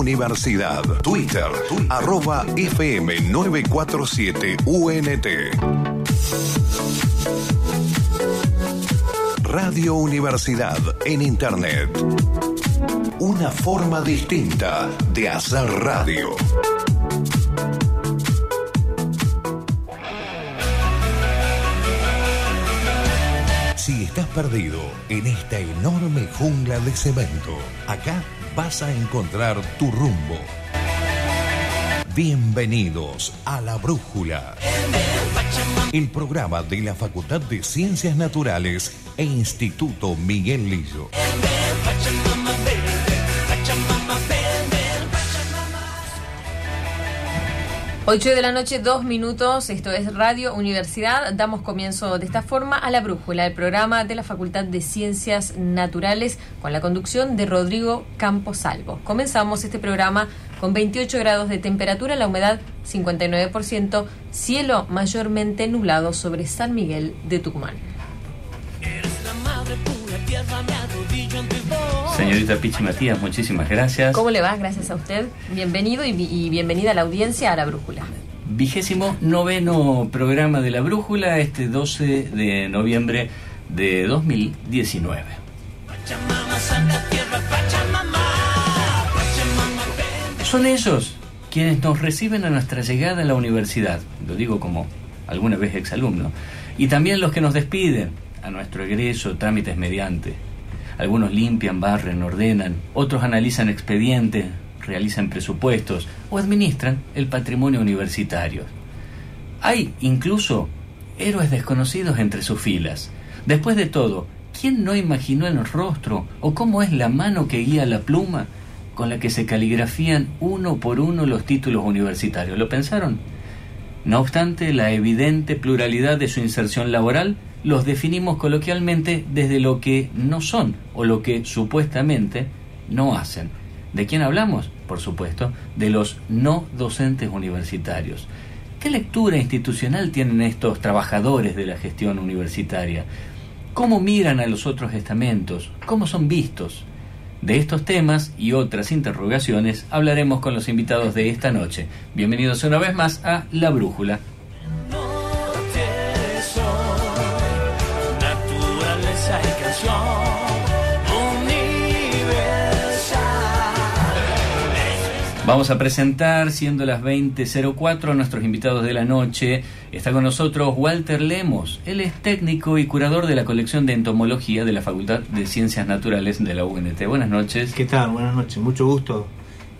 Universidad. Twitter, arroba FM947 UNT. Radio Universidad en Internet. Una forma distinta de hacer radio. Si estás perdido en esta enorme jungla de cemento, acá vas a encontrar tu rumbo. Bienvenidos a La Brújula, el programa de la Facultad de Ciencias Naturales e Instituto Miguel Lillo. 8 de la noche, dos minutos. Esto es Radio Universidad. Damos comienzo de esta forma a La Brújula, el programa de la Facultad de Ciencias Naturales, con la conducción de Rodrigo Camposalvo. Comenzamos este programa con 28 grados de temperatura, la humedad 59%, cielo mayormente nublado sobre San Miguel de Tucumán. Señorita Pichi Matías, muchísimas gracias. ¿Cómo le va? Gracias a usted. Bienvenido y, y bienvenida a la audiencia a La Brújula. Vigésimo noveno programa de La Brújula, este 12 de noviembre de 2019. Son ellos quienes nos reciben a nuestra llegada a la universidad, lo digo como alguna vez exalumno, y también los que nos despiden a nuestro egreso, trámites mediante. Algunos limpian, barren, ordenan, otros analizan expedientes, realizan presupuestos o administran el patrimonio universitario. Hay incluso héroes desconocidos entre sus filas. Después de todo, ¿quién no imaginó el rostro o cómo es la mano que guía la pluma con la que se caligrafían uno por uno los títulos universitarios? ¿Lo pensaron? No obstante, la evidente pluralidad de su inserción laboral los definimos coloquialmente desde lo que no son o lo que supuestamente no hacen. ¿De quién hablamos? Por supuesto, de los no docentes universitarios. ¿Qué lectura institucional tienen estos trabajadores de la gestión universitaria? ¿Cómo miran a los otros estamentos? ¿Cómo son vistos? De estos temas y otras interrogaciones hablaremos con los invitados de esta noche. Bienvenidos una vez más a La Brújula, Vamos a presentar, siendo las 20.04, a nuestros invitados de la noche. Está con nosotros Walter Lemos. Él es técnico y curador de la colección de entomología de la Facultad de Ciencias Naturales de la UNT. Buenas noches. ¿Qué tal? Buenas noches. Mucho gusto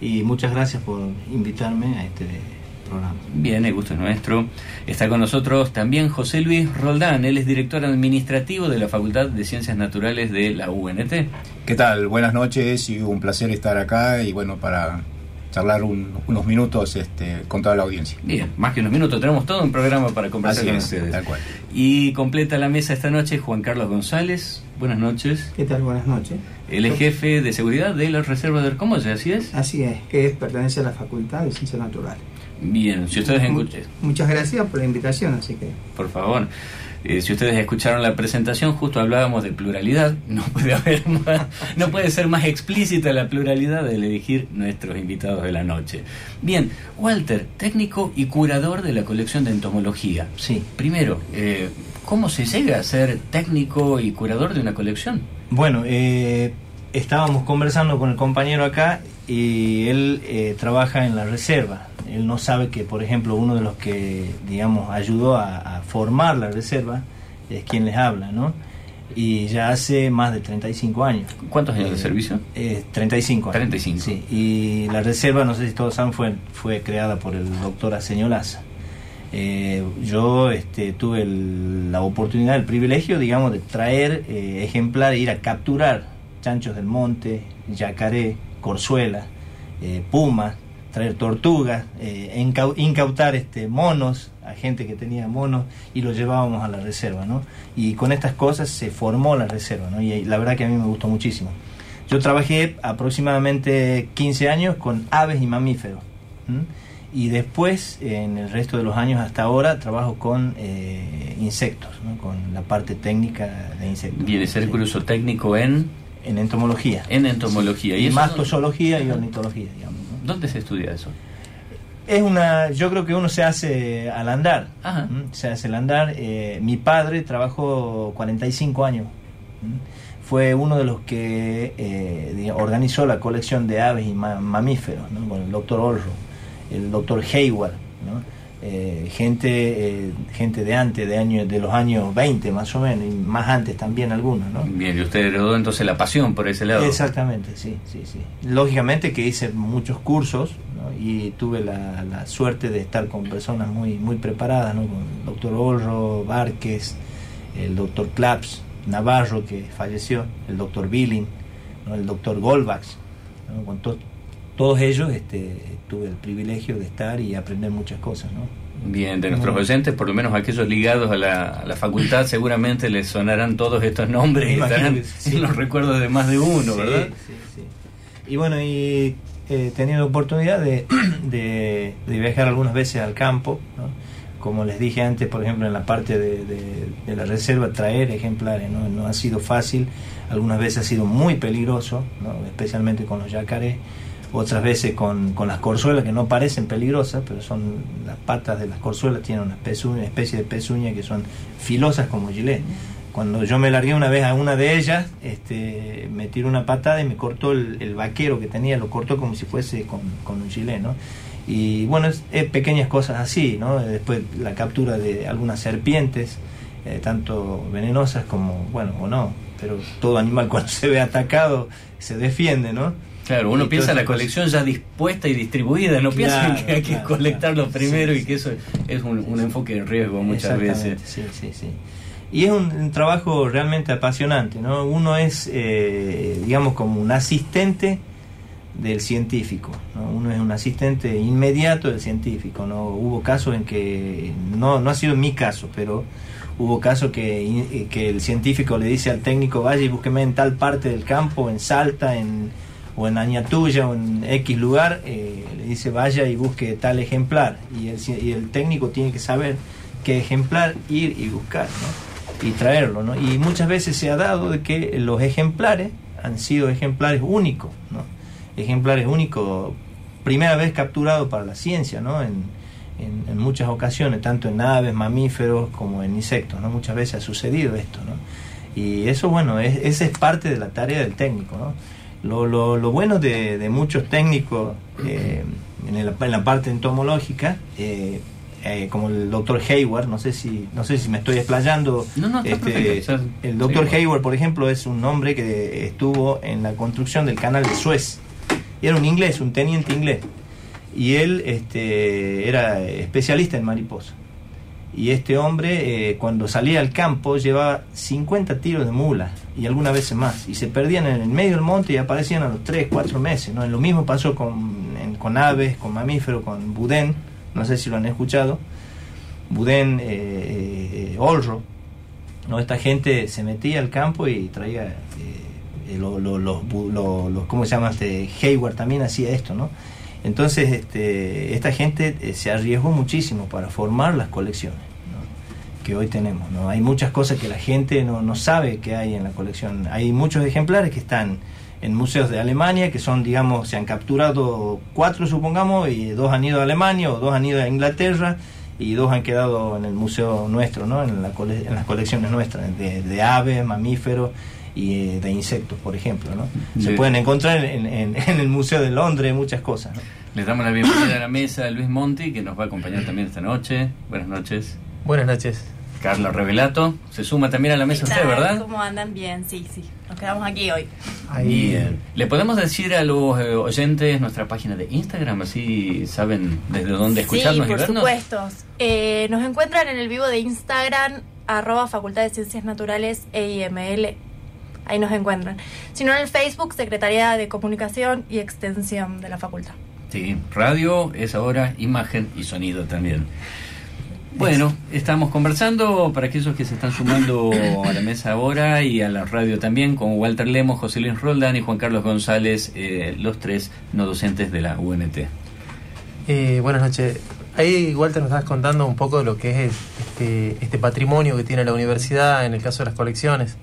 y muchas gracias por invitarme a este programa. Bien, el gusto es nuestro. Está con nosotros también José Luis Roldán. Él es director administrativo de la Facultad de Ciencias Naturales de la UNT. ¿Qué tal? Buenas noches y un placer estar acá y bueno, para charlar unos minutos este, con toda la audiencia. Bien, más que unos minutos, tenemos todo un programa para conversar con ustedes. Tal cual. Y completa la mesa esta noche Juan Carlos González. Buenas noches. ¿Qué tal? Buenas noches. Es jefe de seguridad de la Reserva del Comoche, ¿así es? Así es, que pertenece a la Facultad de Ciencias Naturales. Bien, si ustedes escuchan. Muchas gracias por la invitación, así que. Por favor. Eh, si ustedes escucharon la presentación, justo hablábamos de pluralidad. No puede haber no puede ser más explícita la pluralidad de elegir nuestros invitados de la noche. Bien, Walter, técnico y curador de la colección de entomología. Sí. Primero, eh, ¿cómo se llega a ser técnico y curador de una colección? Bueno, eh, estábamos conversando con el compañero acá y él trabaja en la reserva él no sabe que, por ejemplo, uno de los que, digamos, ayudó a, formar la reserva es quien les habla, ¿no? Y ya hace más de 35 años. ¿Cuántos años de eh, servicio? Eh, 35 años. 35. Sí, y la reserva, no sé si todos saben, fue, fue creada por el doctor Aseñolaza. Eh, yo este, tuve la oportunidad, el privilegio, digamos, de traer eh, ejemplares, ir a capturar chanchos del monte, yacaré, corzuela, eh, pumas, traer tortugas, eh, incautar este, monos, a gente que tenía monos, y los llevábamos a la reserva, ¿no? Y con estas cosas se formó la reserva, ¿no? Y la verdad que a mí me gustó muchísimo. Yo trabajé aproximadamente 15 años con aves y mamíferos. Y después, en el resto de los años hasta ahora, trabajo con eh, insectos, ¿no? con la parte técnica de insectos. Viene ser curioso técnico en En entomología. En entomología. Y, eso mastozoología y ornitología, digamos. ¿no? ¿Dónde se estudia eso? Es una, yo creo que uno se hace al andar. Ajá. Se hace al andar. Eh, mi padre trabajó 45 años. Fue uno de los que eh, organizó la colección de aves y ma- mamíferos, ¿no? Con el doctor Olro, el doctor Hayward, ¿no? Eh, gente, eh, gente de antes, de años, de los años 20 más o menos, y más antes también algunos, ¿no? Bien, y usted heredó entonces la pasión por ese lado. Exactamente, sí, sí, sí. Lógicamente que hice muchos cursos ¿no? y tuve la, la suerte de estar con personas muy, muy preparadas, ¿no? Con el doctor Olro, Várquez, el doctor Claps, Navarro, que falleció, el doctor Billing, ¿no? el doctor Golbax. ¿no? Con to- todos ellos este, tuve el privilegio de estar y aprender muchas cosas, ¿no? Bien, de nuestros oyentes, por lo menos aquellos ligados a la, a la facultad, seguramente les sonarán todos estos nombres y estarán sí. en los recuerdos de más de uno, Sí, ¿verdad? Sí, sí. Y bueno, y he tenido oportunidad de, de, de viajar algunas veces al campo, ¿no? como les dije antes, por ejemplo, en la parte de, de- de la reserva, traer ejemplares, ¿no? no ha sido fácil, algunas veces ha sido muy peligroso, ¿no? especialmente con los yacarés, otras veces con, con las corzuelas que no parecen peligrosas, pero son las patas de las corzuelas, tienen una pezuña, especie de pezuña que son filosas como gilet. Cuando yo me largué una vez a una de ellas, este, me tiró una patada y me cortó el, el vaquero que tenía, lo cortó como si fuese con, con un gilet, ¿no? Y bueno, es, es pequeñas cosas así, ¿no? Después la captura de algunas serpientes, eh, tanto venenosas como, bueno, o no, pero todo animal cuando se ve atacado se defiende, ¿no? Claro, uno piensa todas la esas colección ya dispuesta y distribuida, no piensa Claro, que hay que claro, colectarlo claro. primero Sí, y que eso es un, un enfoque de riesgo muchas veces. Sí, sí, sí. Y es un, un trabajo realmente apasionante, ¿no? Uno es, eh, digamos, como un asistente del científico, ¿no? Uno es un asistente inmediato del científico, ¿no? Hubo casos en que, no, no ha sido mi caso, pero hubo casos que, que el científico le dice al técnico, vaya y búsqueme en tal parte del campo, en Salta, en, o en Añatuya, o en X lugar, eh, le dice vaya y busque tal ejemplar, y el, y el técnico tiene que saber qué ejemplar ir y buscar, y traerlo. Y muchas veces se ha dado de que los ejemplares han sido ejemplares únicos, ¿no? Ejemplares únicos, primera vez capturados para la ciencia, ¿no? En muchas ocasiones, tanto en aves, mamíferos como en insectos, ¿no? Muchas veces ha sucedido esto, ¿no? Y eso, bueno, es, esa es parte de la tarea del técnico, ¿no? Lo, lo, lo bueno de, de muchos técnicos eh, en, la parte entomológica, eh, eh, como el doctor Hayward, no sé si no sé si me estoy explayando. No, no, está Este, perfecto, está- el doctor sí. Hayward, por ejemplo, es un hombre que estuvo en la construcción del canal de Suez. Y era un inglés, un teniente inglés. Y él este, era especialista en mariposa. Y este hombre, eh, cuando salía al campo, llevaba 50 tiros de mula y algunas veces más. Y se perdían en el medio del monte y aparecían a los 3, 4 meses. ¿no? Lo mismo pasó con, con aves, con mamíferos, con Budén. No sé si lo han escuchado. Budén, eh, eh, Olro. ¿no? Esta gente se metía al campo y traía eh, eh, lo- lo- los, lo- los- ¿cómo se llama? Este, Hayward también hacía esto, ¿no? Entonces, este, esta gente eh, se arriesgó muchísimo para formar las colecciones que hoy tenemos, ¿no? Hay muchas cosas que la gente no, no sabe que hay en la colección. Hay muchos ejemplares que están en museos de Alemania, que son, digamos, se han capturado cuatro, supongamos, y dos han ido a Alemania o dos han ido a Inglaterra y dos han quedado en el museo nuestro, ¿no? En, la cole- en las colecciones nuestras, de, de aves, mamíferos y eh, de insectos, por ejemplo, ¿no? Se pueden encontrar en, en- en el Museo de Londres muchas cosas, ¿no? Les damos la bienvenida a la mesa a Luis Monti, que nos va a acompañar también esta noche. Buenas noches. Buenas noches. Carla Revelato, se suma también a la mesa ¿Qué usted? ¿verdad? ¿Cómo andan? Bien, sí, sí. Nos quedamos aquí hoy. Bien. ¿Le podemos decir a los eh, oyentes nuestra página de Instagram, así saben desde dónde escucharnos sí, y por vernos? supuesto. Eh, nos encuentran en el vivo de Instagram, arroba Facultad de Ciencias Naturales EIML. Ahí nos encuentran. Si no, en el Facebook, Secretaría de Comunicación y Extensión de la Facultad. Sí, radio es ahora imagen y sonido también. Bueno, estamos conversando para aquellos que se están sumando a la mesa ahora y a la radio también con Walter Lemos, José Luis Roldán y Juan Carlos González, eh, los tres no docentes de la UNT. Eh, buenas noches. Ahí, Walter, nos estás contando un poco de lo que es este, este patrimonio que tiene la universidad en el caso de las colecciones.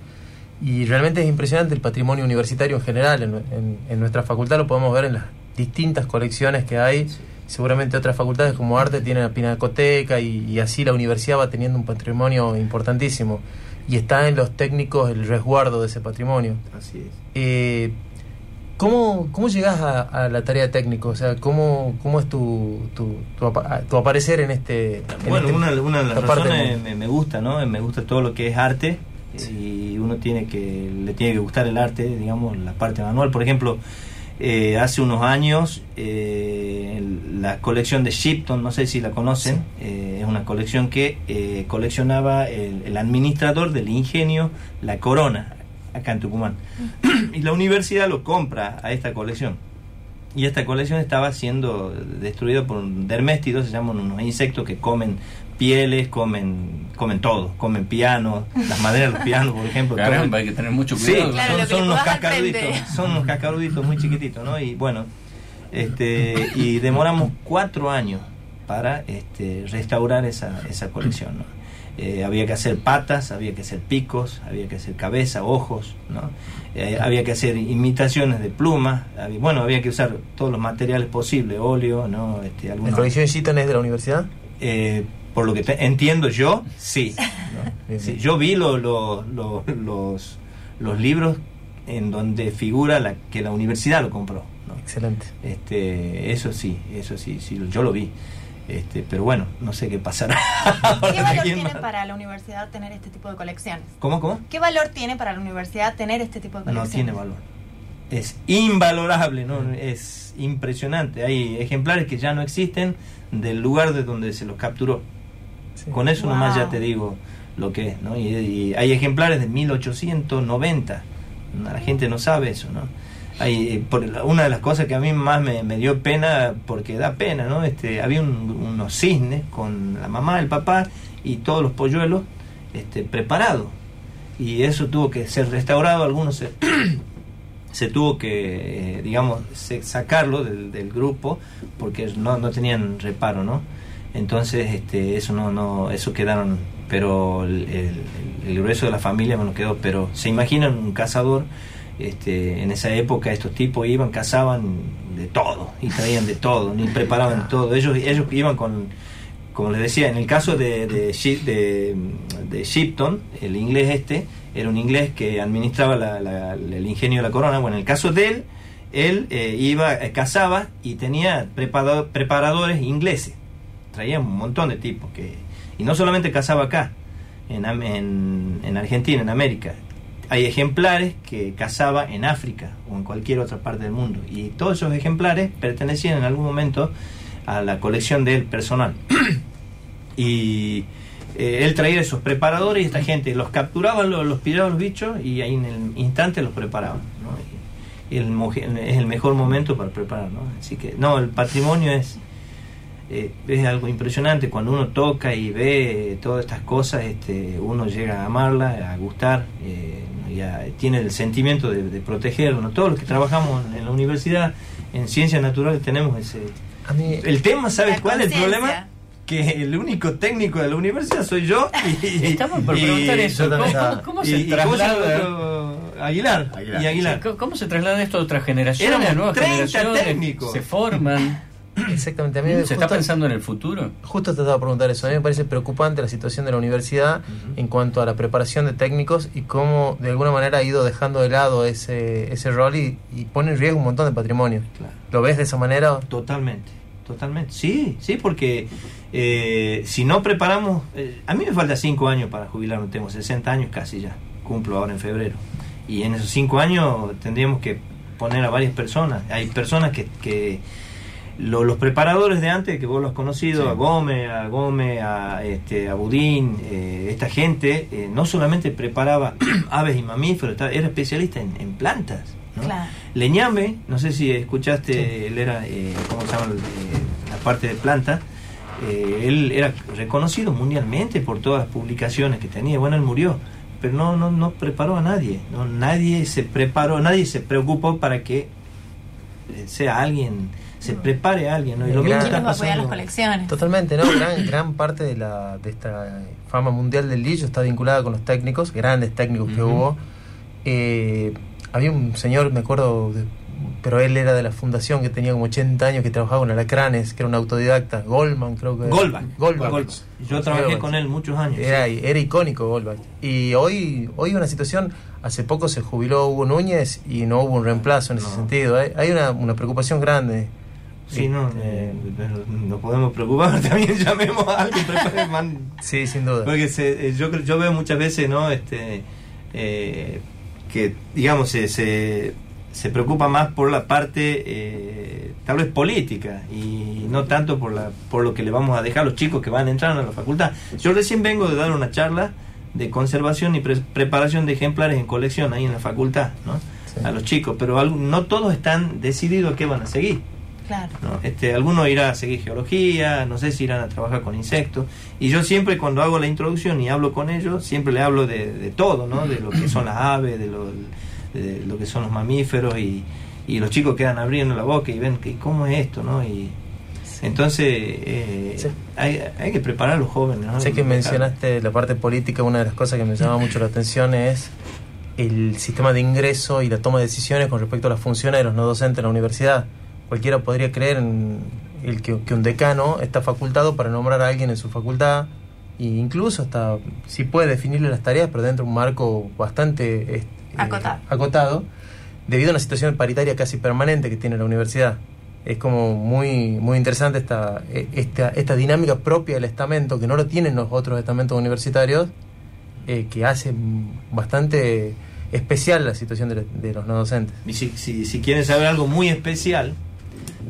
Y realmente es impresionante el patrimonio universitario en general. En, en- en nuestra facultad lo podemos ver en las distintas colecciones que hay. Seguramente otras facultades como arte tienen la pinacoteca y, y así la universidad va teniendo un patrimonio importantísimo. Y está en los técnicos el resguardo de ese patrimonio. Así es. Eh, ¿cómo, ¿Cómo llegas a, a la tarea técnico? O sea, ¿cómo, cómo es tu, tu, tu, tu aparecer en este... en Bueno, este- una, una de las razones me gusta, ¿no? Me gusta todo lo que es arte y uno tiene que le tiene que gustar el arte, digamos, la parte manual. Por ejemplo, eh, hace unos años eh, la colección de Shipton, no sé si la conocen, eh, es una colección que coleccionaba el, el administrador del ingenio La Corona, acá en Tucumán. y la universidad lo compra a esta colección. Y esta colección estaba siendo destruida por un derméstidos, se llaman unos insectos que comen pieles, comen comen todo, comen pianos, las maderas de los pianos, por ejemplo. Caramba, hay que tener mucho Sí, cuidado. Claro, son, son unos cascaruditos, son unos cascaruditos muy chiquititos, ¿no? Y bueno, este y demoramos cuatro años para este, restaurar esa, esa colección, ¿no? Eh, había que hacer patas, había que hacer picos, había que hacer cabeza, ojos, ¿no? Eh, había que hacer imitaciones de plumas, había- bueno, había que usar todos los materiales posibles, óleo, ¿no? Este, ¿La algunos- colección Sheaton es de la universidad? eh, por lo que te- entiendo yo, sí. Sí, yo vi lo- lo- lo- los, los libros en donde figura la, que la universidad lo compró. ¿no? Excelente. Este, eso sí, eso sí, sí, yo lo vi. Este, pero bueno, no sé qué pasará. ¿Qué valor ¿Quién tiene más? para la universidad tener este tipo de colecciones? ¿Cómo, cómo? ¿Qué valor tiene para la universidad tener este tipo de No colecciones? tiene valor. Es invalorable, ¿no? Es impresionante. Hay ejemplares que ya no existen del lugar de donde se los capturó. Sí. Con eso nomás Wow. ya te digo lo que es, ¿no? Y, y hay ejemplares de 1890. ¿no? La gente no sabe eso, ¿no? Eh, una de las cosas que a mí más me, dio pena, porque da pena, ¿no? Este, había un- unos cisnes con la mamá, el papá y todos los polluelos este, preparados. Y eso tuvo que ser restaurado, algunos se, se tuvo que, eh, digamos, sacarlo del, grupo porque no, no tenían reparo, ¿no? Entonces, este, eso no, no, eso quedaron, pero el, el- grueso de la familia lo quedó. Pero se imaginan un cazador, este, en esa época estos tipos iban, cazaban de todo y traían de todo, ni preparaban todo. Ellos, ellos iban con, como les decía, en el caso de, de, Shi- de, de Shipton, el inglés este, era un inglés que administraba la- la- el ingenio de la corona. Bueno, en el caso de él, él eh, iba, eh, cazaba y tenía preparado- preparadores ingleses. Traía un montón de tipos. que Y no solamente cazaba acá, en, en, en Argentina, en América. Hay ejemplares que cazaba en África o en cualquier otra parte del mundo. Y todos esos ejemplares pertenecían en algún momento a la colección de él personal. y eh, él traía esos preparadores y esta gente los capturaba, los, los pillaba los bichos y ahí en el instante los preparaban. Y es el mejor momento para preparar. ¿no? Así que, no, el patrimonio es, eh, es algo impresionante. Cuando uno toca y ve todas estas cosas, este, uno llega a amarla, a gustar, eh, y a- tiene el sentimiento de, de protegerlo. ¿no? Todos los que trabajamos en la universidad, en ciencias naturales, tenemos ese... A mí, El tema, ¿sabes cuál es el problema? Que el único técnico de la universidad soy yo. Y, Estamos por preguntar eso. ¿Cómo, se y ¿cómo se llama el traslada? Aguilar. Aguilar. Y Aguilar. ¿Cómo- ¿Cómo se traslada esto a otras generaciones, Éramos a nuevas 30 generaciones? técnicos. Se forman. exactamente. A mí ¿Se justo, está pensando en el futuro? justo te estaba a preguntar eso. A mí me parece preocupante la situación de la universidad en cuanto a la preparación de técnicos y cómo de alguna manera ha ido dejando de lado ese, ese rol y, y pone en riesgo un montón de patrimonio. Claro. ¿Lo ves de esa manera? Totalmente, totalmente. Sí, sí, porque eh, si no preparamos, eh, a mí me falta 5 años para jubilarme, tengo 60 años casi ya, cumplo ahora en febrero. Y en esos 5 años tendríamos que poner a varias personas. Hay personas que, que lo- los preparadores de antes, que vos los has conocido, Sí. a Gómez, a Gómez, a, este, a Budín, eh, esta gente, eh, no solamente preparaba aves y mamíferos, era especialista en, en plantas. ¿no? Claro. Leñame, no sé si escuchaste, él era, eh, ¿cómo se llama? Eh, la parte de planta. eh, él era reconocido mundialmente por todas las publicaciones que tenía. Bueno, él murió, pero no, no, no preparó a nadie. No, nadie se preparó, nadie se preocupó para que sea alguien, se prepare a alguien. ¿no? Y lo Gran- mismo ¿Quién está nos va a apoyar las pasando. colecciones? Totalmente, ¿no? Gran, gran parte de, la, de esta fama mundial del lillo está vinculada con los técnicos, grandes técnicos que hubo. eh, había un señor, me acuerdo, de- pero él era de la fundación que tenía como 80 años, que trabajaba con alacranes, que era un autodidacta, Goldman creo que. Goldbach. Goldbach. Yo trabajé con él muchos años. Era, era icónico Goldbach. Y hoy, hoy una situación, hace poco se jubiló Hugo Núñez y no hubo un reemplazo en ese sentido. Hay, hay una, una preocupación grande. Sí, no, eh, nos podemos preocupar también, llamemos a alguien, man- Sí, sin duda. Porque se- eh, yo, creo- yo veo muchas veces, ¿no? Este, eh, que, digamos, se, se, se preocupa más por la parte, eh, tal vez política, y no tanto por, la, por lo que le vamos a dejar a los chicos que van entrando a la facultad. Yo recién vengo de dar una charla de conservación y pre- preparación de ejemplares en colección ahí en la facultad, ¿no? Sí. A los chicos, pero no todos están decididos a qué van a seguir. Claro. ¿no? Este, algunos irán a seguir geología, no sé si irán a trabajar con insectos. Y yo siempre cuando hago la introducción y hablo con ellos, siempre le hablo de, de todo, ¿no? De lo que son las aves, de lo, de lo que son los mamíferos y, y los chicos quedan abriendo la boca y ven que cómo es esto, ¿no? Y entonces eh, Sí. hay, hay que preparar a los jóvenes, ¿no? Sé que mencionaste la parte política, una de las cosas que me llama mucho la atención es el sistema de ingreso y la toma de decisiones con respecto a las funciones de los no docentes en la universidad. Cualquiera podría creer en el que, que un decano está facultado para nombrar a alguien en su facultad e incluso hasta si puede definirle las tareas, pero dentro de un marco bastante este, Acotado. acotado, debido a una situación paritaria casi permanente que tiene la universidad. Es como muy muy interesante esta, eh, esta, esta dinámica propia del estamento, que no lo tienen los otros estamentos universitarios, eh, que hace bastante especial la situación de, la- de los no docentes. Y si, si, si quieren saber algo muy especial,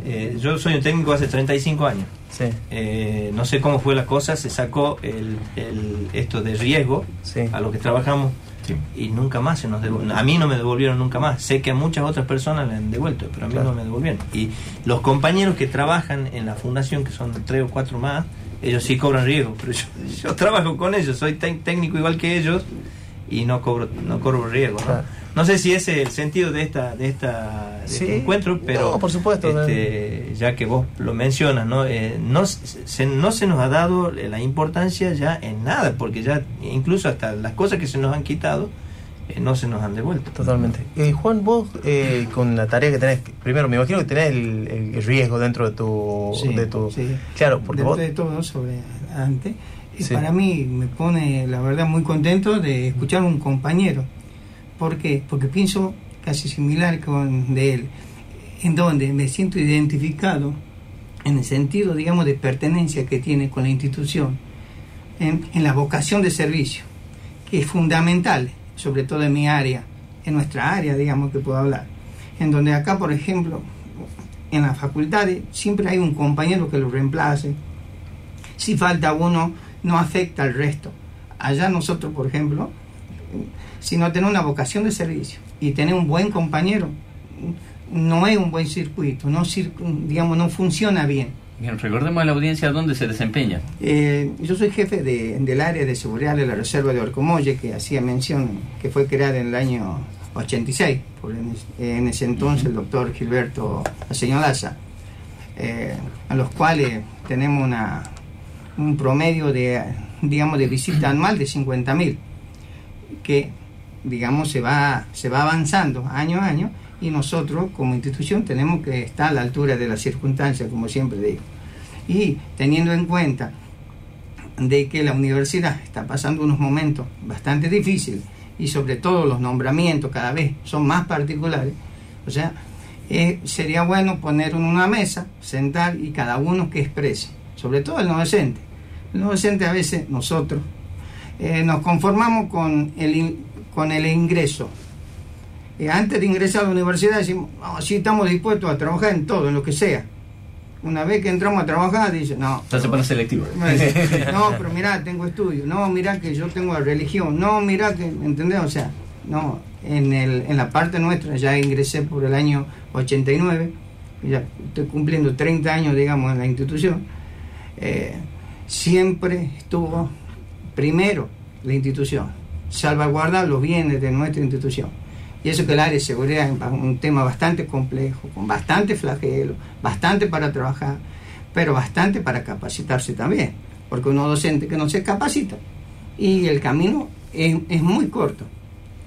eh, yo soy un técnico hace 35 años. Sí, Eh, no sé cómo fue la cosa, se sacó el, el- esto de riesgo sí. a lo que trabajamos Sí. y nunca más se nos devolvieron. A mí no me devolvieron nunca más. Sé que a muchas otras personas le han devuelto, pero a mí Claro. no me devolvieron. Y los compañeros que trabajan en la fundación, que son tres o cuatro más, ellos sí cobran riesgo, pero yo, yo trabajo con ellos, soy técnico igual que ellos y no cobro no cobro riesgo. ¿no? Claro. No sé si ese es el sentido de esta de esta de Sí. este encuentro, pero No, por supuesto, este, ya que vos lo mencionas, ¿no? Eh, no, se, no se nos ha dado la importancia ya en nada, porque ya incluso hasta las cosas que se nos han quitado eh, no se nos han devuelto. Totalmente. Eh, Juan, vos eh, con la tarea que tenés, primero me imagino que tenés el, el riesgo dentro de tu... Sí, de tu sí. Claro, porque Dentro vos... de todo sobre adelante. Y Sí. para mí me pone, la verdad, muy contento de escuchar a un compañero. ¿Por qué? Porque pienso casi similar con de él, en donde me siento identificado en el sentido, digamos, de pertenencia que tiene con la institución, en, en la vocación de servicio, que es fundamental, sobre todo en mi área, en nuestra área, digamos, que puedo hablar. En donde acá, por ejemplo, en las facultades siempre hay un compañero que lo reemplace. Si falta uno, no afecta al resto. Allá nosotros, por ejemplo, si no tenemos una vocación de servicio y tener un buen compañero, no es un buen circuito, no digamos, no funciona bien. Bien, recordemos a la audiencia dónde se desempeña. Eh, yo soy jefe de- del área de seguridad de la Reserva de Orcomolle, que hacía mención, que fue creada en el año 86, por en, en ese entonces el doctor Gilberto Señolaza, eh, a los cuales tenemos una, un promedio de, digamos, de visita anual de 50.000, que, digamos, se va, se va avanzando año a año, y nosotros como institución tenemos que estar a la altura de las circunstancias, como siempre digo. Y teniendo en cuenta de que la universidad está pasando unos momentos bastante difíciles y sobre todo los nombramientos cada vez son más particulares, o sea, eh, sería bueno poner en una mesa, sentar y cada uno que exprese, sobre todo el no docente. El no docente a veces nosotros eh, nos conformamos con el, con el ingreso. Eh, antes de ingresar a la universidad decimos, no, sí estamos dispuestos a trabajar en todo, en lo que sea. Una vez que entramos a trabajar, dice, no. Se pone selectivo. No, pero mirá, tengo estudio. No, mirá que yo tengo religión. No, mirá que, ¿entendés? O sea, no, en, el, en la parte nuestra ya ingresé por el año 89, ya estoy cumpliendo 30 años, digamos, en la institución. Eh, siempre estuvo primero la institución, salvaguardar los bienes de nuestra institución. Y eso que el área de seguridad es un tema bastante complejo, con bastante flagelo, bastante para trabajar, pero bastante para capacitarse también, porque uno docente que no se capacita y el camino es, es muy corto.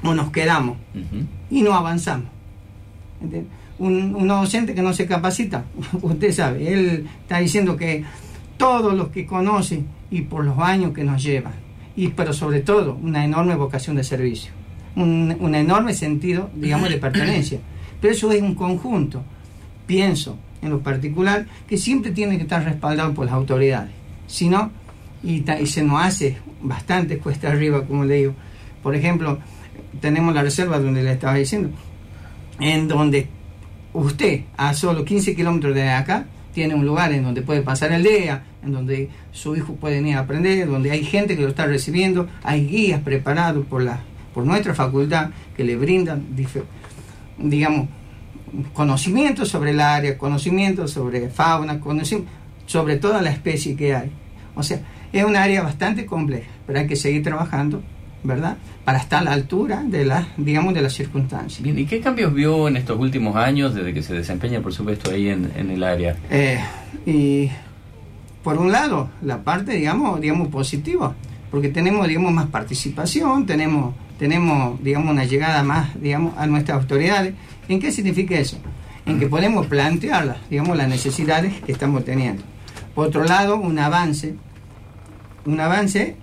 o nos quedamos y no avanzamos. Un, un docente que no se capacita, usted sabe, él está diciendo que todos los que conoce y por los años que nos lleva, y pero sobre todo una enorme vocación de servicio, un, un enorme sentido, digamos, de pertenencia. Pero eso es un conjunto, pienso en lo particular, que siempre tiene que estar respaldado por las autoridades. Si no, y, y se nos hace bastante cuesta arriba, como le digo. Por ejemplo, tenemos la reserva donde le estaba diciendo, en donde usted a solo 15 kilómetros de acá tiene un lugar en donde puede pasar el día, en donde su hijo puede ir a aprender, donde hay gente que lo está recibiendo, hay guías preparados por la por nuestra facultad que le brindan digamos conocimientos sobre el área, conocimientos sobre fauna, conocimientos sobre toda la especie que hay. O sea, es un área bastante compleja, pero hay que seguir trabajando, ¿verdad? Para estar a la altura de las, digamos, de las circunstancias. Bien, ¿y qué cambios vio en estos últimos años desde que se desempeña, por supuesto, ahí en, en el área? Eh, y por un lado, la parte, digamos, digamos positiva, porque tenemos, digamos, más participación, tenemos, tenemos, digamos, una llegada más, digamos, a nuestras autoridades. ¿En qué significa eso? En que podemos plantear, digamos, las necesidades que estamos teniendo. Por otro lado, un avance, un avance,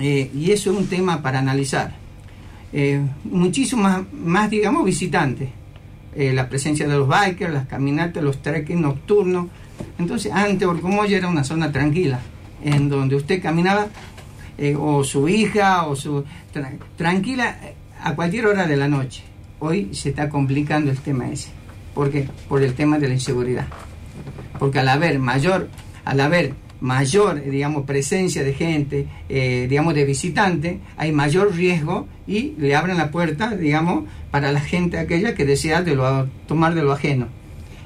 eh, y eso es un tema para analizar. Eh, muchísimo más, digamos, visitantes. Eh, la presencia de los bikers, las caminatas, los trekking nocturnos. Entonces, antes Orcomoya era una zona tranquila, en donde usted caminaba, eh, o su hija, o su. tra- tranquila eh, a cualquier hora de la noche. Hoy se está complicando el tema ese. ¿Por qué? Por el tema de la inseguridad. Porque al haber mayor, al haber mayor, eh, digamos, presencia de gente, eh, digamos, de visitantes, hay mayor riesgo y le abren la puerta, digamos, para la gente aquella que desea de lo, tomar de lo ajeno.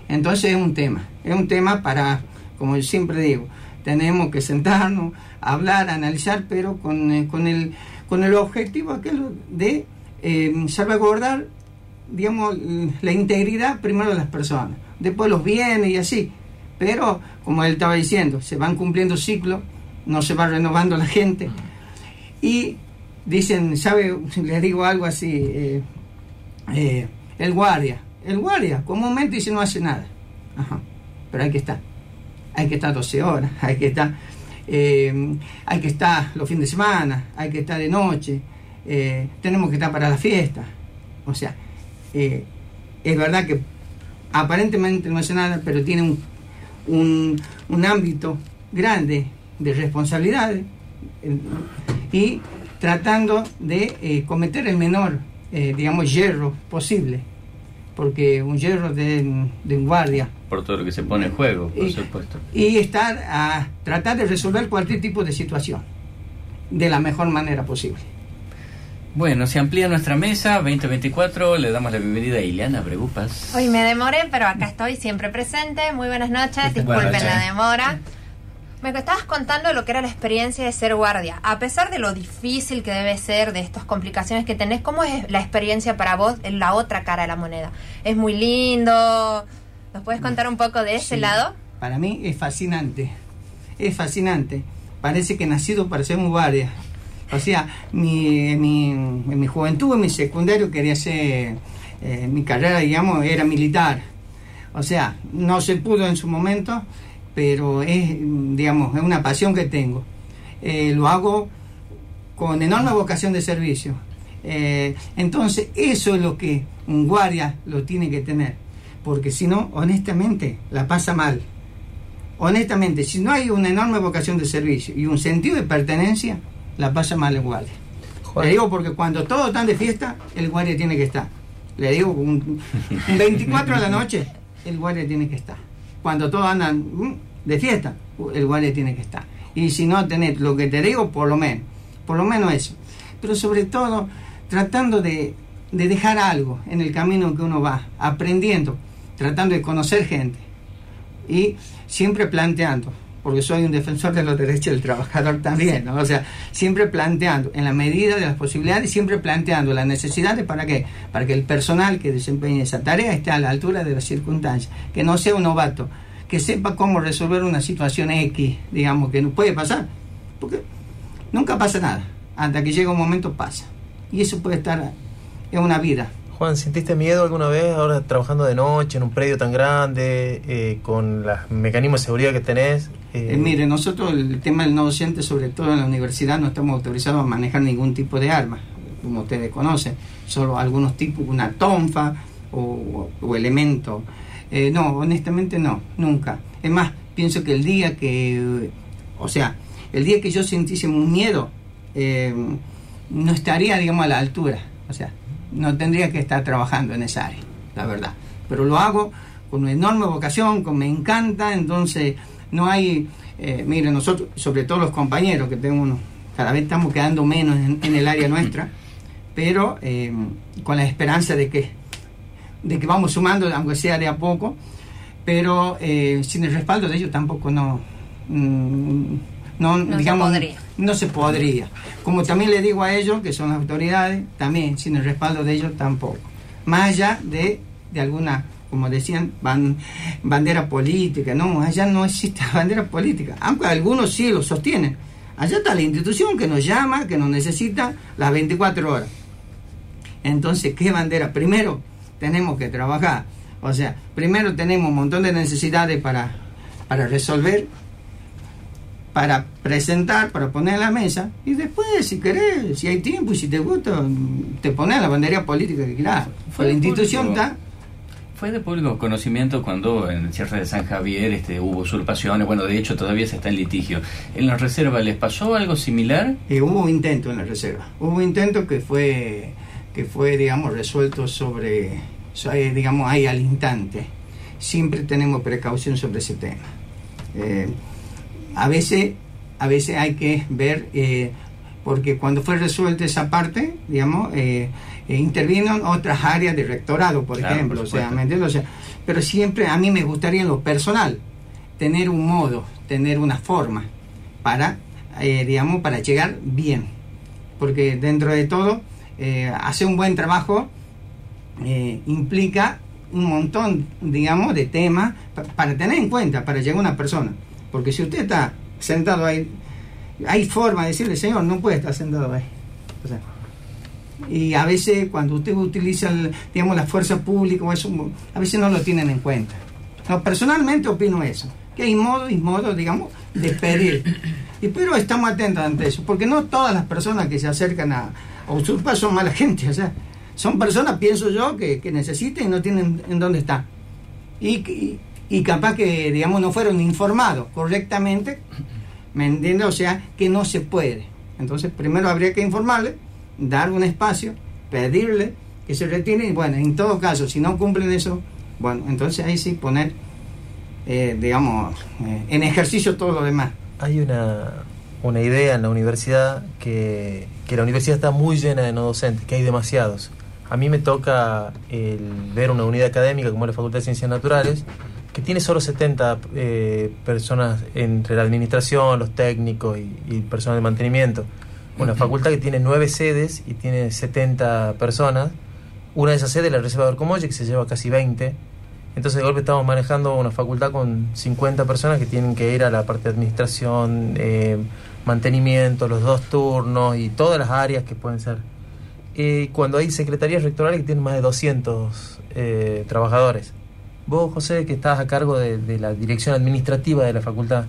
Entonces es un tema, es un tema para, como siempre digo, tenemos que sentarnos, hablar, analizar, pero con, eh, con, el, con el objetivo aquel de eh, salvaguardar, digamos, la integridad primero de las personas, después los bienes y así. Pero, como él estaba diciendo, se van cumpliendo ciclos, no se va renovando la gente. Y dicen, ¿sabe? Les digo algo así, eh, eh, el guardia. El guardia comúnmente dice no hace nada. Ajá. Pero hay que estar. Hay que estar 12 horas, hay que estar, eh, hay que estar los fines de semana, hay que estar de noche, eh, tenemos que estar para la fiesta. O sea, eh, es verdad que aparentemente no hace nada, pero tiene un, un, un ámbito grande de responsabilidades eh, y tratando de eh, cometer el menor, eh, digamos, hierro posible, porque un hierro de, de un guardia Por todo lo que se pone en juego, por Y- supuesto. y estar a tratar de resolver cualquier tipo de situación de la mejor manera posible. Bueno, se amplía nuestra mesa, 2024, le damos la bienvenida a Ileana Bregupas. Hoy me demoré, pero acá estoy siempre presente. Muy buenas noches, disculpen Buenas noches. la demora. Me estabas contando lo que era la experiencia de ser guardia. A pesar de lo difícil que debe ser, de estas complicaciones que tenés, ¿cómo es la experiencia para vos en la otra cara de la moneda? ¿Es muy lindo? ¿Nos puedes contar un poco de ese Sí. lado? Para mí es fascinante, es fascinante. Parece que he nacido para ser un guardia. O sea, mi, mi, en mi juventud, en mi secundario, quería ser, eh, mi carrera, digamos, era militar. O sea, no se pudo en su momento, pero es, digamos, es una pasión que tengo. Eh, lo hago con enorme vocación de servicio. Eh, entonces, eso es lo que un guardia lo tiene que tener. Porque si no, honestamente, la pasa mal. Honestamente, si no hay una enorme vocación de servicio y un sentido de pertenencia, la pasa mal el guardia. Joder. Le digo porque cuando todos están de fiesta, el guardia tiene que estar. Le digo, un, un 24 de la noche, el guardia tiene que estar. Cuando todos andan mm, de fiesta, el guardia tiene que estar. Y si no tenés lo que te digo, por lo menos. Por lo menos eso. Pero sobre todo, tratando de, de dejar algo en el camino que uno va, aprendiendo, tratando de conocer gente. Y siempre planteando, porque soy un defensor de los derechos del trabajador también, ¿no? O sea, siempre planteando, en la medida de las posibilidades, siempre planteando las necesidades para qué? Para que el personal que desempeñe esa tarea esté a la altura de las circunstancias, que no sea un novato, que sepa cómo resolver una situación X, digamos, que no puede pasar, porque nunca pasa nada, hasta que llega un momento pasa. Y eso puede estar es una vida. Juan, ¿sentiste miedo alguna vez ahora trabajando de noche en un predio tan grande, eh, con los mecanismos de seguridad que tenés? Eh, mire, nosotros el tema del no docente, sobre todo en la universidad, no estamos autorizados a manejar ningún tipo de arma, como ustedes conocen, solo algunos tipos, una tonfa o, o elemento. Eh, no, honestamente no, nunca. Es más, pienso que el día que, o sea, el día que yo sintiese un miedo, no estaría, digamos, a la altura. O sea, no tendría que estar trabajando en esa área, la verdad. Pero lo hago con una enorme vocación, con me encanta, entonces no hay, eh, mire, nosotros, sobre todo los compañeros que tengo cada vez estamos quedando menos en, el área nuestra, pero eh, con la esperanza de que, de que vamos sumando, aunque sea de a poco, pero eh, sin el respaldo de ellos tampoco no... Mm, no, digamos, se podría. no se podría. Como también le digo a ellos, que son las autoridades, también sin el respaldo de ellos tampoco. Más allá de, de alguna, como decían, bandera política, no, allá no existe bandera política, aunque algunos sí lo sostienen. Allá está la institución que nos llama, que nos necesita las 24 horas. Entonces, ¿qué bandera? Primero tenemos que trabajar. O sea, primero tenemos un montón de necesidades para, para resolver para presentar, para poner a la mesa, y después, si querés, si hay tiempo y si te gusta, te pones la bandería política que quieras. La institución está. Fue de público conocimiento cuando en el cierre de San Javier este, hubo usurpaciones, bueno, de hecho todavía se está en litigio. ¿En la reserva les pasó algo similar? Eh, hubo intento en la reserva, hubo intento que fue, que fue digamos, resuelto sobre, digamos, ahí al instante. Siempre tenemos precaución sobre ese tema. Eh, a veces, a veces hay que ver, eh, porque cuando fue resuelta esa parte, digamos, eh, eh, intervino en otras áreas de rectorado, por ejemplo, o sea, ¿me O sea, pero siempre a mí me gustaría en lo personal tener un modo, tener una forma para, digamos, para llegar bien, porque dentro de todo, hacer un buen trabajo implica un montón, digamos, de temas para tener en cuenta, para llegar a una persona. Porque si usted está sentado ahí, hay forma de decirle, Señor, no puede estar sentado ahí. Y a veces cuando usted utiliza, digamos, la fuerza pública, eso, a veces no lo tienen en cuenta. No, personalmente opino eso, que hay modo y modo, digamos, de pedir. Y pero estamos atentos ante eso, porque no todas las personas que se acercan a, a usurpar son mala gente, o sea, son personas, pienso yo, que, que necesitan y no tienen en dónde estar. y, y capaz que, digamos, no fueron informados correctamente, ¿me entiendes? O sea, que no se puede. Entonces, primero habría que informarle, dar un espacio, pedirle que se retire y, bueno, en todo caso, si no cumplen eso, bueno, entonces ahí sí poner, eh, digamos, eh, en ejercicio todo lo demás. Hay una, una idea en la universidad que, que la universidad está muy llena de no docentes, que hay demasiados. A mí me toca el ver una unidad académica como la Facultad de Ciencias Naturales, que tiene solo 70 eh, personas entre la administración, los técnicos y, y personal de mantenimiento. Una facultad que tiene nueve sedes y tiene 70 personas. Una de esas sedes es la Reserva de Orcomolle, que se lleva casi 20. Entonces, de golpe estamos manejando una facultad con 50 personas que tienen que ir a la parte de administración, eh, mantenimiento, los dos turnos y todas las áreas que pueden ser. Y cuando hay secretarías rectorales que tienen más de 200 eh, trabajadores. Vos, José, que estás a cargo de, la dirección administrativa de la facultad,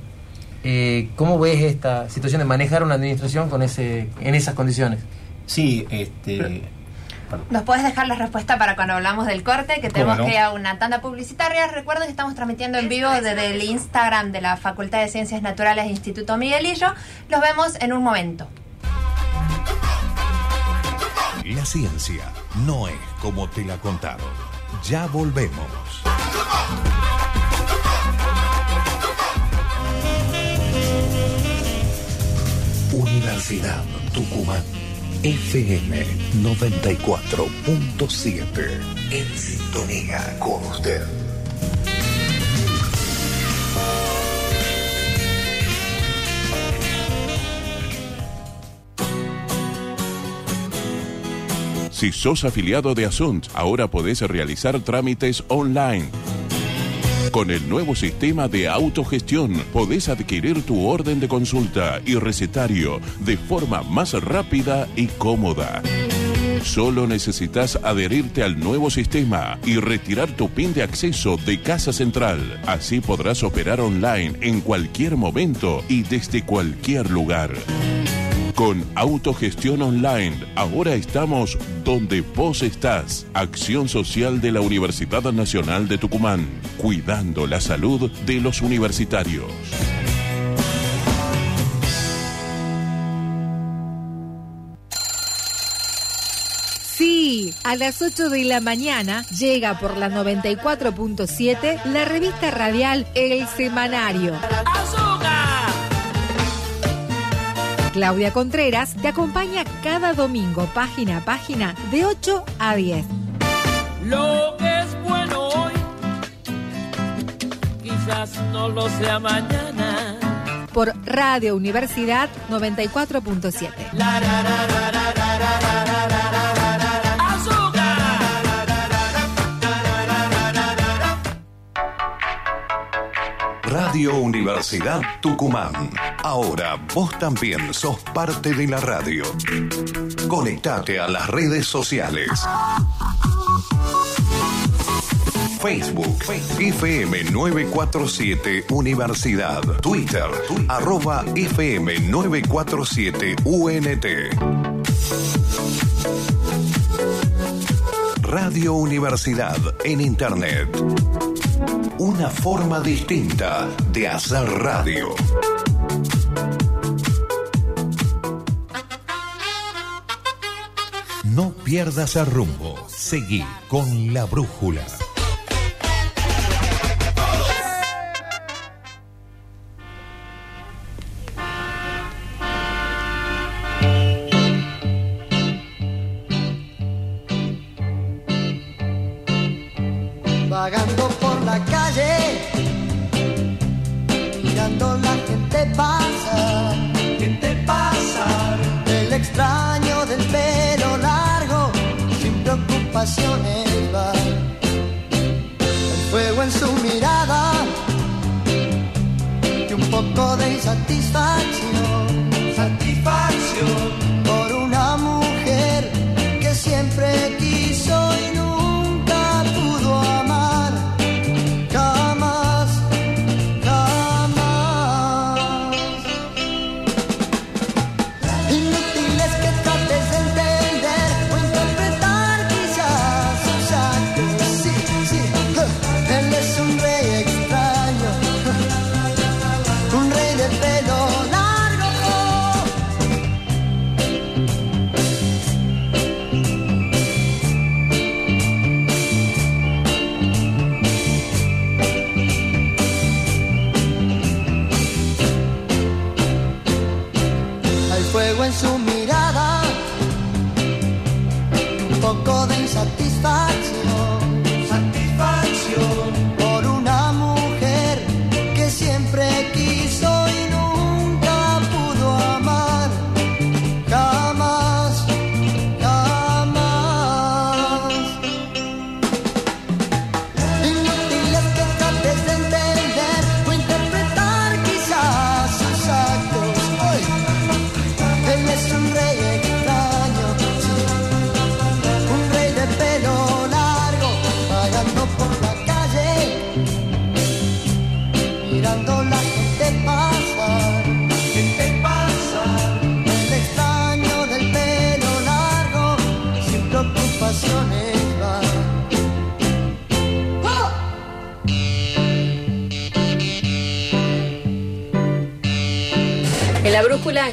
eh, ¿cómo ves esta situación de manejar una administración con ese, en esas condiciones? Sí, este... ¿Nos puedes dejar la respuesta para cuando hablamos del corte? Que tenemos que ir a una tanda publicitaria. Recuerden que estamos transmitiendo en vivo desde el Instagram de la Facultad de Ciencias Naturales Instituto Miguelillo. Los vemos en un momento. La ciencia no es como te la contaron. Ya volvemos. Universidad Tucumán. FM 94.7. En sintonía con usted. Si sos afiliado de Asunt, ahora podés realizar trámites online con el nuevo sistema de autogestión podés adquirir tu orden de consulta y recetario de forma más rápida y cómoda. Solo necesitas adherirte al nuevo sistema y retirar tu PIN de acceso de Casa Central. Así podrás operar online en cualquier momento y desde cualquier lugar. Con Autogestión Online, ahora estamos donde vos estás. Acción Social de la Universidad Nacional de Tucumán, cuidando la salud de los universitarios. Sí, a las 8 de la mañana llega por la 94.7 la revista radial El Semanario. Claudia Contreras te acompaña cada domingo, página a página, de 8 a 10. Lo que es bueno hoy, quizás no lo sea mañana. Por Radio Universidad 94.7. Radio Universidad Tucumán. Ahora vos también sos parte de la radio. Conectate a las redes sociales. Facebook, FM 947 Universidad. Twitter, arroba FM 947 UNT. Radio Universidad en Internet. Una forma distinta de hacer radio. Pierdas el rumbo. Seguí con la brújula.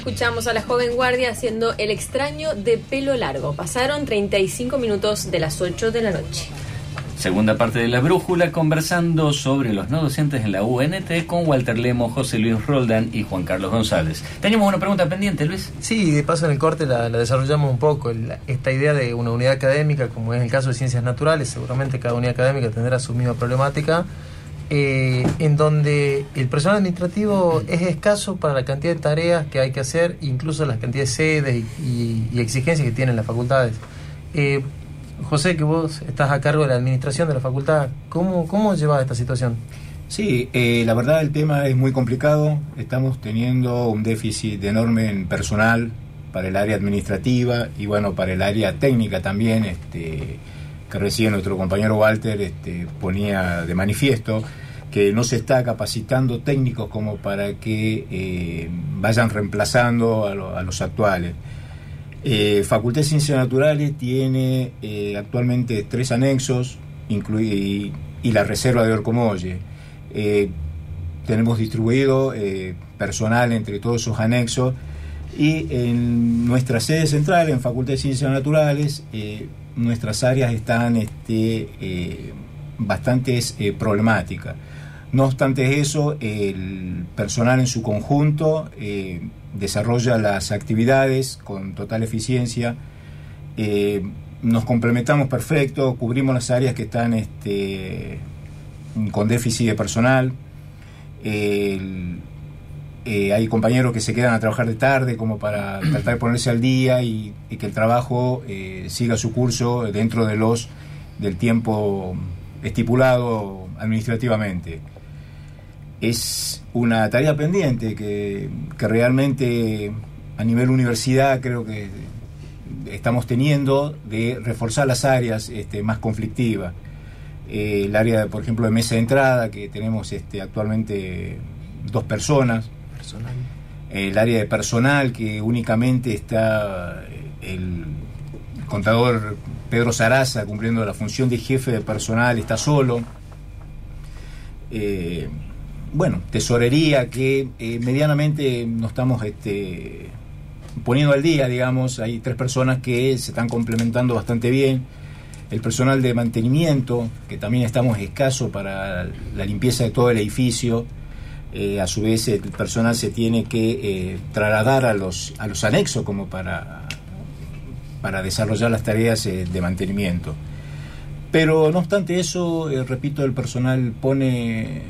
Escuchamos a la joven guardia haciendo El extraño de pelo largo. Pasaron 35 minutos de las 8 de la noche. Segunda parte de la brújula, conversando sobre los no docentes en la UNT con Walter Lemo, José Luis Roldán y Juan Carlos González. Teníamos una pregunta pendiente, Luis. Sí, de paso en el corte la, la desarrollamos un poco. el- esta idea de una unidad académica, como es el caso de ciencias naturales, seguramente cada unidad académica tendrá su misma problemática, eh, en donde el personal administrativo es escaso para la cantidad de tareas que hay que hacer, incluso las cantidades de sedes y, exigencias que tienen las facultades. Eh, José, que vos estás a cargo de la administración de la facultad, ¿cómo, cómo llevas esta situación? Sí, eh, la verdad el tema es muy complicado. Estamos teniendo un déficit enorme en personal para el área administrativa y bueno, para el área técnica también, este, que recién nuestro compañero Walter este, ponía de manifiesto que no se está capacitando técnicos como para que eh, vayan reemplazando a, lo- a los actuales. Eh, Facultad de Ciencias Naturales tiene eh, actualmente tres anexos y, y la reserva de Orcomolle. Tenemos distribuido personal entre todos esos anexos y en nuestra sede central, en Facultad de Ciencias Naturales, nuestras áreas están este, eh, bastante eh, problemáticas. No obstante eso, el personal en su conjunto eh, desarrolla las actividades con total eficiencia. Nos complementamos perfecto, cubrimos las áreas que están este, con déficit de personal. Eh, hay compañeros que se quedan a trabajar de tarde como para tratar de ponerse al día y, y que el trabajo eh, siga su curso dentro de los del tiempo estipulado administrativamente. Es una tarea pendiente que, que realmente a nivel universidad creo que estamos teniendo de reforzar las áreas este, más conflictivas. Eh, el área, por ejemplo, de mesa de entrada, que tenemos este, actualmente dos personas. El área de personal, que únicamente está eh, el contador Pedro Saraza cumpliendo la función de jefe de personal, está solo. Eh, bueno, tesorería que eh, medianamente nos estamos este, poniendo al día, digamos, hay tres personas que se están complementando bastante bien. El personal de mantenimiento, que también estamos escaso para la limpieza de todo el edificio. Eh, a su vez, el personal se tiene que eh, trasladar a los, a los anexos como para, para desarrollar las tareas eh, de mantenimiento. Pero no obstante eso, repito, el personal pone,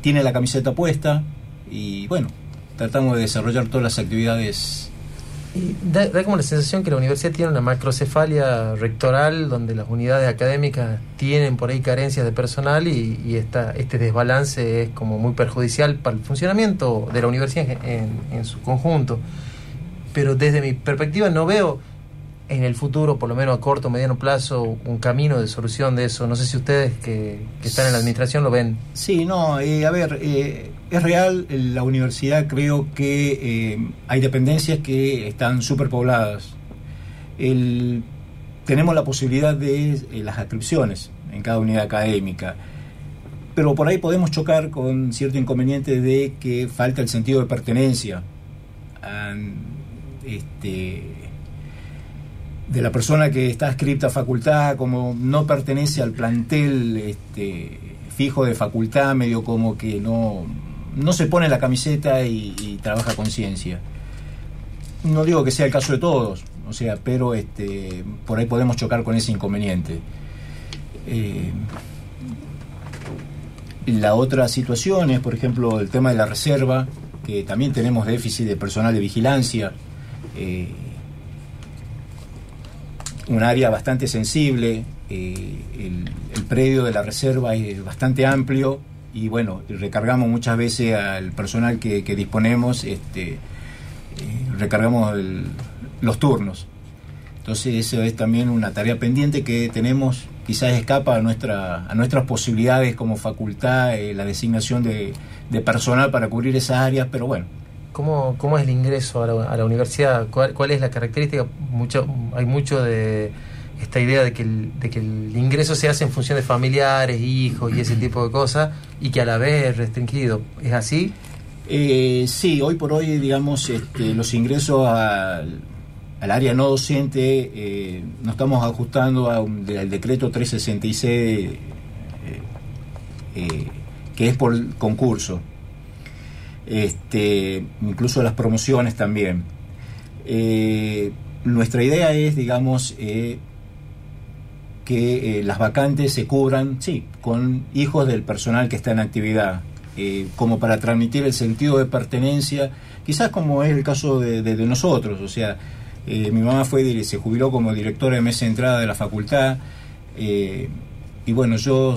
tiene la camiseta puesta y bueno, tratamos de desarrollar todas las actividades da, da como la sensación que la universidad tiene una macrocefalia rectoral donde las unidades académicas tienen por ahí carencias de personal y, y esta, este desbalance es como muy perjudicial para el funcionamiento de la universidad en, en- en su conjunto. Pero desde mi perspectiva no veo en el futuro, por lo menos a corto o mediano plazo, un camino de solución de eso. No sé si ustedes que, están en la administración lo ven. Sí, no, eh, a ver, eh, es real, la universidad creo que eh, hay dependencias que están superpobladas. El, tenemos la posibilidad de las adscripciones en cada unidad académica, pero por ahí podemos chocar con cierto inconveniente de que falta el sentido de pertenencia. Este, de la persona que está adscripta a facultad, como no pertenece al plantel este, fijo de facultad, medio como que no, no se pone la camiseta y, y trabaja con ciencia. No digo que sea el caso de todos, o sea, pero este, por ahí podemos chocar con ese inconveniente. Eh, la otra situación es, por ejemplo, el tema de la reserva, que también tenemos déficit de personal de vigilancia. eh, un área bastante sensible, eh, el, predio de la reserva es bastante amplio y bueno, recargamos muchas veces al personal que, disponemos, este, eh, recargamos los turnos. Entonces eso es también una tarea pendiente que tenemos, quizás escapa a, nuestra, a nuestras posibilidades como facultad, eh, la designación de, de personal para cubrir esas áreas, pero bueno, ¿Cómo, cómo es el ingreso a la, universidad? ¿Cuál, cuál es la característica? Mucho, hay mucho de esta idea de que, el, de que el ingreso se hace en función de familiares, hijos y ese tipo de cosas, y que a la vez es restringido. ¿Es así? Eh, sí, hoy por hoy, digamos, este, los ingresos al, al área no docente eh, nos estamos ajustando a un- al decreto 366, eh, eh, que es por concurso. Este, incluso las promociones también. Eh, nuestra idea es, digamos, eh, que eh, las vacantes se cubran, sí, con hijos del personal que está en actividad, como para transmitir el sentido de pertenencia, quizás como es el caso de, nosotros, o sea, mi mamá fue se jubiló como directora de mesa de entrada de la facultad, y bueno, yo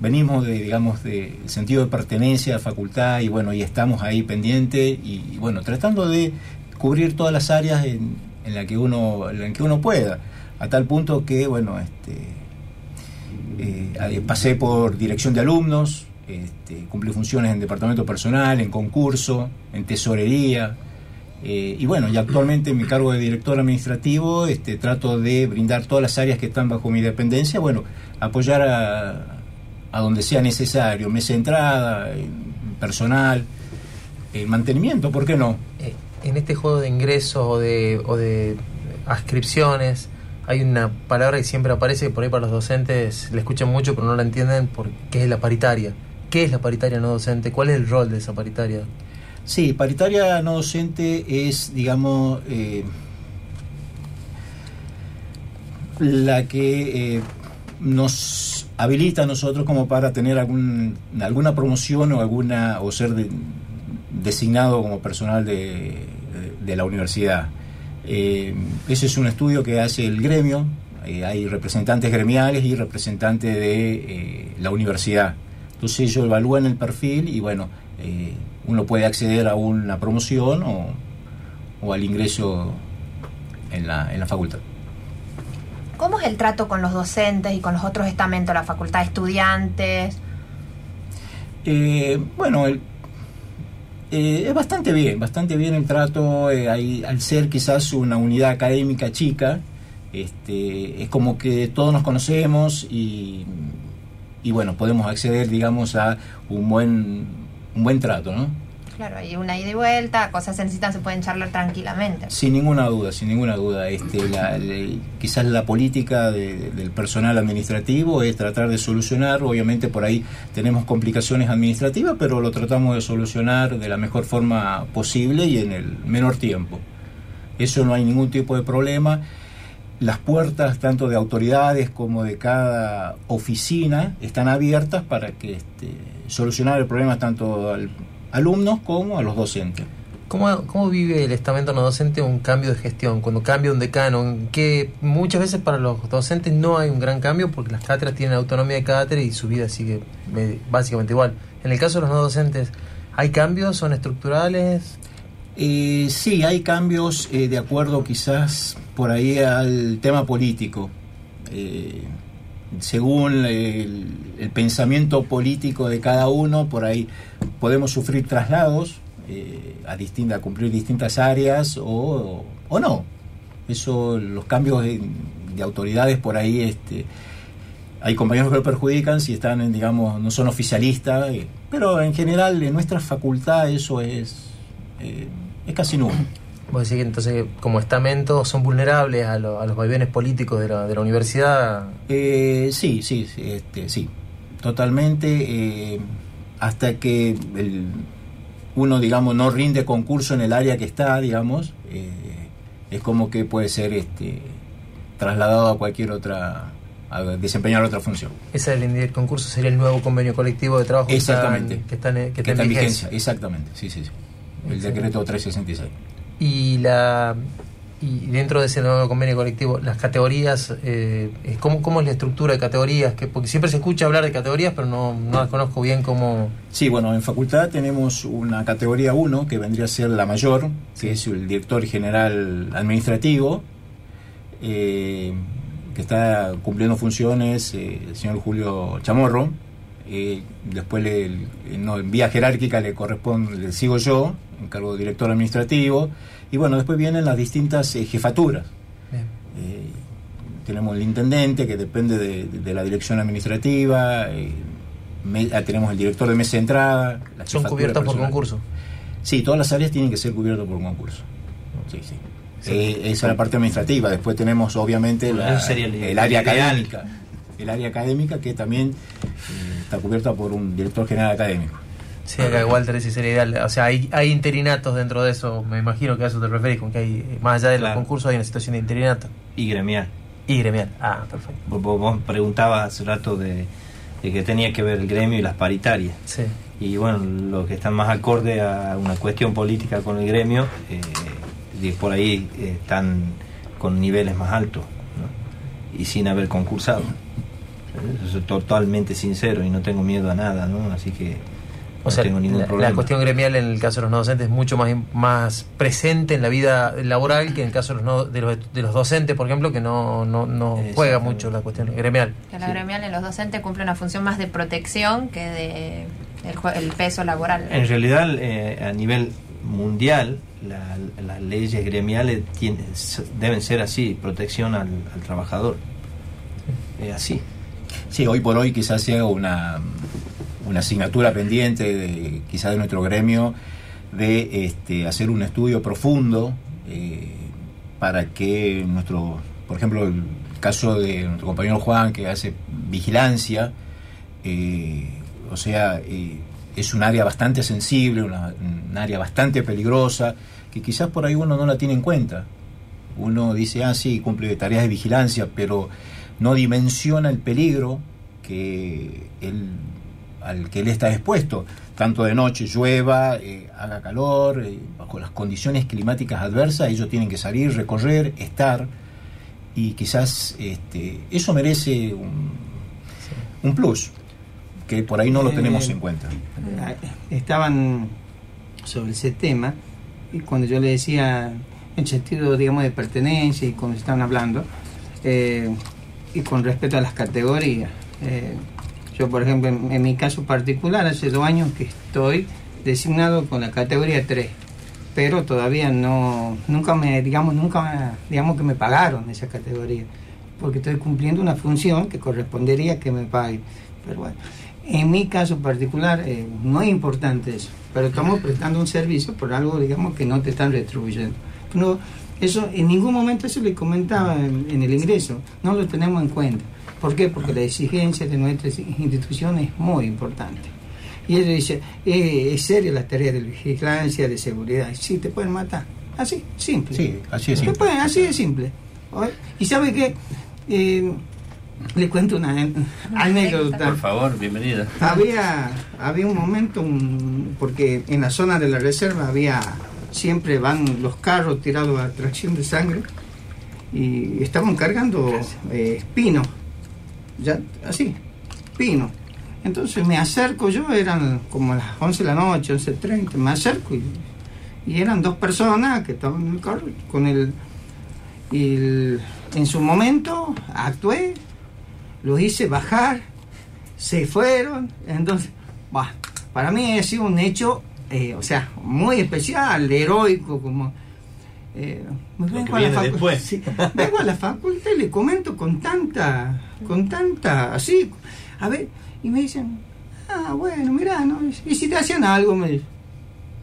venimos de, digamos, del sentido de pertenencia a la facultad, y bueno, y estamos ahí pendientes, y, bueno, tratando de cubrir todas las áreas en, en la que uno, en la que uno pueda. A tal punto que, bueno, este, eh, pasé por dirección de alumnos, este, cumplí funciones en departamento personal, en concurso, en tesorería. eh, y bueno, y actualmente en mi cargo de director administrativo este, trato de brindar todas las áreas que están bajo mi dependencia, bueno, apoyar a, a donde sea necesario, mesa de entrada, personal, el mantenimiento, ¿por qué no? Eh, en este juego de ingresos o de, o de ascripciones hay una palabra que siempre aparece que por ahí para los docentes la escuchan mucho pero no la entienden porque es la paritaria. ¿Qué es la paritaria no docente? ¿Cuál es el rol de esa paritaria? Sí, paritaria no docente es, digamos, eh, la que eh, nos habilita a nosotros como para tener algún, alguna promoción o alguna o ser de- designado como personal de, de- de la universidad. Eh, ese es un estudio que hace el gremio. eh, hay representantes gremiales y representantes de eh, la universidad. Entonces ellos evalúan el perfil y bueno, eh, uno puede acceder a una promoción o, o al ingreso en la, en la facultad. ¿Cómo es el trato con los docentes y con los otros estamentos de la facultad, estudiantes? Eh, bueno, el- eh, es bastante bien, bastante bien el trato. eh, al ser quizás una unidad académica chica, este, es como que todos nos conocemos y, y bueno, podemos acceder, digamos, a un buen, un buen trato, ¿no? Claro, hay una ida y vuelta, cosas se necesitan, se pueden charlar tranquilamente. Sin ninguna duda, sin ninguna duda. Este, quizás la política de- del personal administrativo es tratar de solucionar. Obviamente por ahí tenemos complicaciones administrativas, pero lo tratamos de solucionar de la mejor forma posible y en el menor tiempo. Eso no hay ningún tipo de problema. Las puertas tanto de autoridades como de cada oficina están abiertas para que este, solucionar el problema tanto al alumnos como a los docentes. ¿Cómo, ¿Cómo vive el estamento no docente un cambio de gestión? Cuando cambia un decano, que muchas veces para los docentes no hay un gran cambio porque las cátedras tienen autonomía de cátedra y su vida sigue me- básicamente igual. En el caso de los no docentes, ¿hay cambios? ¿Son estructurales? Eh, sí, hay cambios eh, de acuerdo quizás por ahí al tema político. Eh, según el, el pensamiento político de cada uno, por ahí podemos sufrir traslados eh, a, distinta, a cumplir distintas áreas o, o no. Eso, los cambios de, de autoridades por ahí, este, hay compañeros que lo perjudican si están, en, digamos, no son oficialistas, eh, pero en general en nuestra facultad eso es, eh, es casi nulo. Vos decís que entonces como estamento son vulnerables a, lo- a los vaivenes políticos de la, de la universidad. Eh, sí, sí, sí, este, sí, totalmente. eh, hasta que el- uno, digamos, no rinde concurso en el área que está, digamos, eh, es como que puede ser este, trasladado a cualquier otra, a desempeñar otra función. Ese el concurso sería el nuevo convenio colectivo de trabajo que está en- Exactamente. que está en, que está en está en vigencia. vigencia, exactamente, sí, sí, sí. El decreto 366. Y la y dentro de ese nuevo convenio colectivo, las categorías, eh, ¿cómo, ¿cómo es la estructura de categorías? Que, porque siempre se escucha hablar de categorías, pero no, no las conozco bien cómo... Sí, bueno, en facultad tenemos una categoría 1 que vendría a ser la mayor, que es el director general administrativo, eh, que está cumpliendo funciones eh, el señor Julio Chamorro. Eh, después, le- no, en vía jerárquica le corresponde, le sigo yo, en cargo de director administrativo. Y bueno, después vienen las distintas eh, jefaturas. Bien. Eh, tenemos el intendente que depende de, de la dirección administrativa, eh, me- ah, tenemos el director de mesa de entrada. la Son cubiertas por concurso. Sí, todas las áreas tienen que ser cubiertas por concurso. Sí, sí. Eh, esa es la parte administrativa. Después tenemos, obviamente, la- el- el área el ideal. académica. El área académica que también eh, está cubierta por un director general académico. Sí, acá Walter ese sería ideal. O sea, hay, hay interinatos dentro de eso. Me imagino que a eso te referís, con que hay, más allá de los Claro. concursos, hay una situación de interinato. Y gremial. Y gremial. Ah, perfecto. Vos, preguntabas hace rato de, de que tenía que ver el gremio y las paritarias. Sí. Y bueno, los que están más acorde a una cuestión política con el gremio, eh, por ahí eh, están con niveles más altos ¿no? y sin haber concursado. Eso soy totalmente sincero y no tengo miedo a nada, ¿no? Así que O sea, tengo ningún la, problema. la cuestión gremial en el caso de los no docentes es mucho más, más presente en la vida laboral que en el caso de los, no- de los, de los docentes, por ejemplo, que no, no, no juega mucho la cuestión gremial. Que la gremial en los docentes cumple una función más de protección que de el, peso laboral. En realidad, eh, a nivel mundial, la- las leyes gremiales tienen- deben ser así, protección al, al trabajador. Es así. Sí, hoy por hoy quizás sea una, una asignatura pendiente, de, quizás de nuestro gremio, de este, hacer un estudio profundo eh, para que nuestro, por ejemplo, el caso de nuestro compañero Juan, que hace vigilancia, eh, o sea, eh, es un área bastante sensible, una, un área bastante peligrosa, que quizás por ahí uno no la tiene en cuenta. Uno dice, ah, sí, cumple tareas de vigilancia, pero no dimensiona el peligro que él, al que él está expuesto, tanto de noche, llueva, eh, haga calor, eh, bajo las condiciones climáticas adversas, ellos tienen que salir, recorrer, estar, y quizás este, eso merece un, un plus, que por ahí no lo Eh, tenemos en cuenta. estaban sobre ese tema y cuando yo le decía en sentido digamos de pertenencia y cuando estaban hablando eh, y con respecto a las categorías yo por ejemplo en, mi caso particular hace dos años que estoy designado con la categoría 3 pero todavía no nunca me digamos nunca digamos que me pagaron esa categoría porque estoy cumpliendo una función que correspondería que me paguen pero bueno en mi caso particular eh, no es importante eso, pero estamos prestando un servicio por algo, digamos, que no te están retribuyendo. No, eso en ningún momento eso le comentaba en, en el ingreso, no lo tenemos en cuenta. ¿Por qué? Porque la exigencia de nuestras instituciones es muy importante. Y él dice, eh, es serio la tarea de vigilancia, de seguridad. Sí, te pueden matar. Así, simple. Sí, así es Te simple. pueden- así de simple. Y sabe que le cuento una anécdota. Por favor, bienvenida. Había, había un momento, un- porque en la zona de la reserva había, siempre van los carros tirados a tracción de sangre y estaban cargando eh, pino, ya así, pino. Entonces me acerco yo, eran como las 11 de la noche, 11.30, me acerco y, y eran dos personas que estaban en el carro con el... El- en su momento actué, los hice bajar, se fueron, entonces, para mí ha sido un hecho, eh, o sea, muy especial, heroico, como... eh, Lo vengo, a la viene facu- después. sí, vengo a la facultad y le comento con tanta, con tanta, así, a ver, y me dicen, ah, bueno, mira, ¿no? y si te hacían algo, me dicen,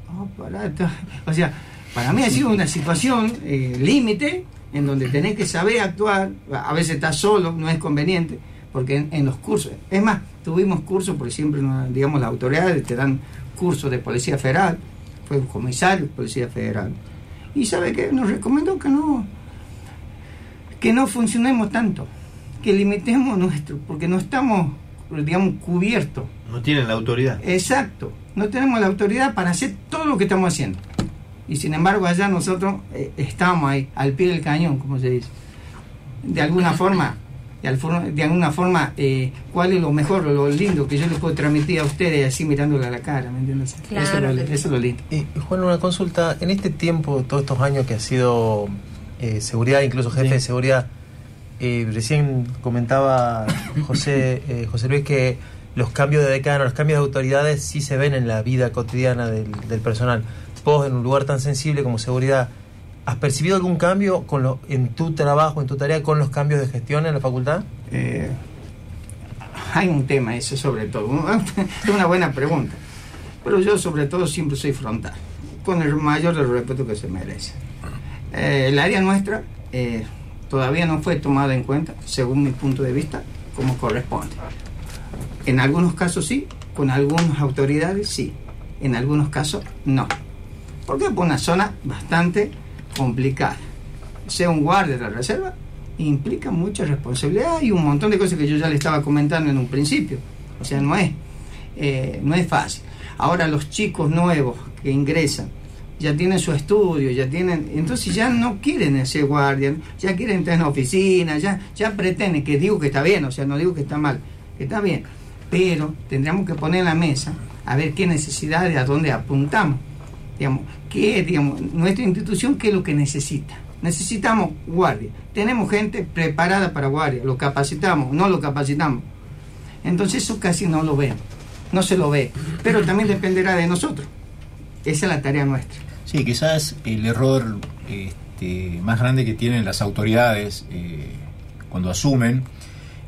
"Ah, pará, ta". o sea, para mí ha sido una situación eh, límite en donde tenés que saber actuar, a veces estás solo, no es conveniente, porque en, en los cursos, es más, tuvimos cursos, por siempre, digamos, las autoridades te dan cursos de policía federal, fue un comisario de policía federal, y sabe que nos recomendó que no, que no funcionemos tanto, que limitemos nuestro, porque no estamos, digamos, cubiertos. No tienen la autoridad. Exacto, no tenemos la autoridad para hacer todo lo que estamos haciendo. Y sin embargo allá nosotros eh, estamos ahí, al pie del cañón, como se dice. De alguna forma, de, al forma- de alguna forma, eh, ¿cuál es lo mejor, lo lindo que yo les puedo transmitir a ustedes así mirándole a la cara? ¿Me entiendes? Claro eso, es lo, eso es lo lindo. Y Juan, una consulta. En este tiempo, todos estos años que ha sido eh, seguridad, incluso jefe de seguridad, eh, recién comentaba José, eh, José Luis que los cambios de decano, los cambios de autoridades sí se ven en la vida cotidiana del, del personal. Vos, en un lugar tan sensible como seguridad, ¿has percibido algún cambio en tu trabajo, en tu tarea, con los cambios de gestión en la facultad? Eh, hay un tema ese sobre todo. Es una buena pregunta. Pero yo sobre todo siempre soy frontal, con el mayor respeto que se merece. Eh, el área nuestra eh, todavía no fue tomada en cuenta, según mi punto de vista, como corresponde. En algunos casos sí, con algunas autoridades sí, en algunos casos no. Porque es una zona bastante complicada. Sea un guardia de la reserva, implica mucha responsabilidad y un montón de cosas que yo ya le estaba comentando en un principio. O sea, no es, eh, no es fácil. Ahora los chicos nuevos que ingresan ya tienen su estudio, ya tienen, entonces ya no quieren ser guardia, ya quieren estar en la oficina, ya, ya pretenden, que digo que está bien, o sea, no digo que está mal, que está bien, pero tendríamos que poner en la mesa a ver qué necesidades, a dónde apuntamos. Digamos, qué, digamos, nuestra institución, qué es lo que necesita. Necesitamos guardia. Tenemos gente preparada para guardia. Lo capacitamos, no lo capacitamos. Entonces eso casi no lo vemos. No se lo ve. Pero también dependerá de nosotros. Esa es la tarea nuestra. Sí, quizás el error este, más grande que tienen las autoridades eh, cuando asumen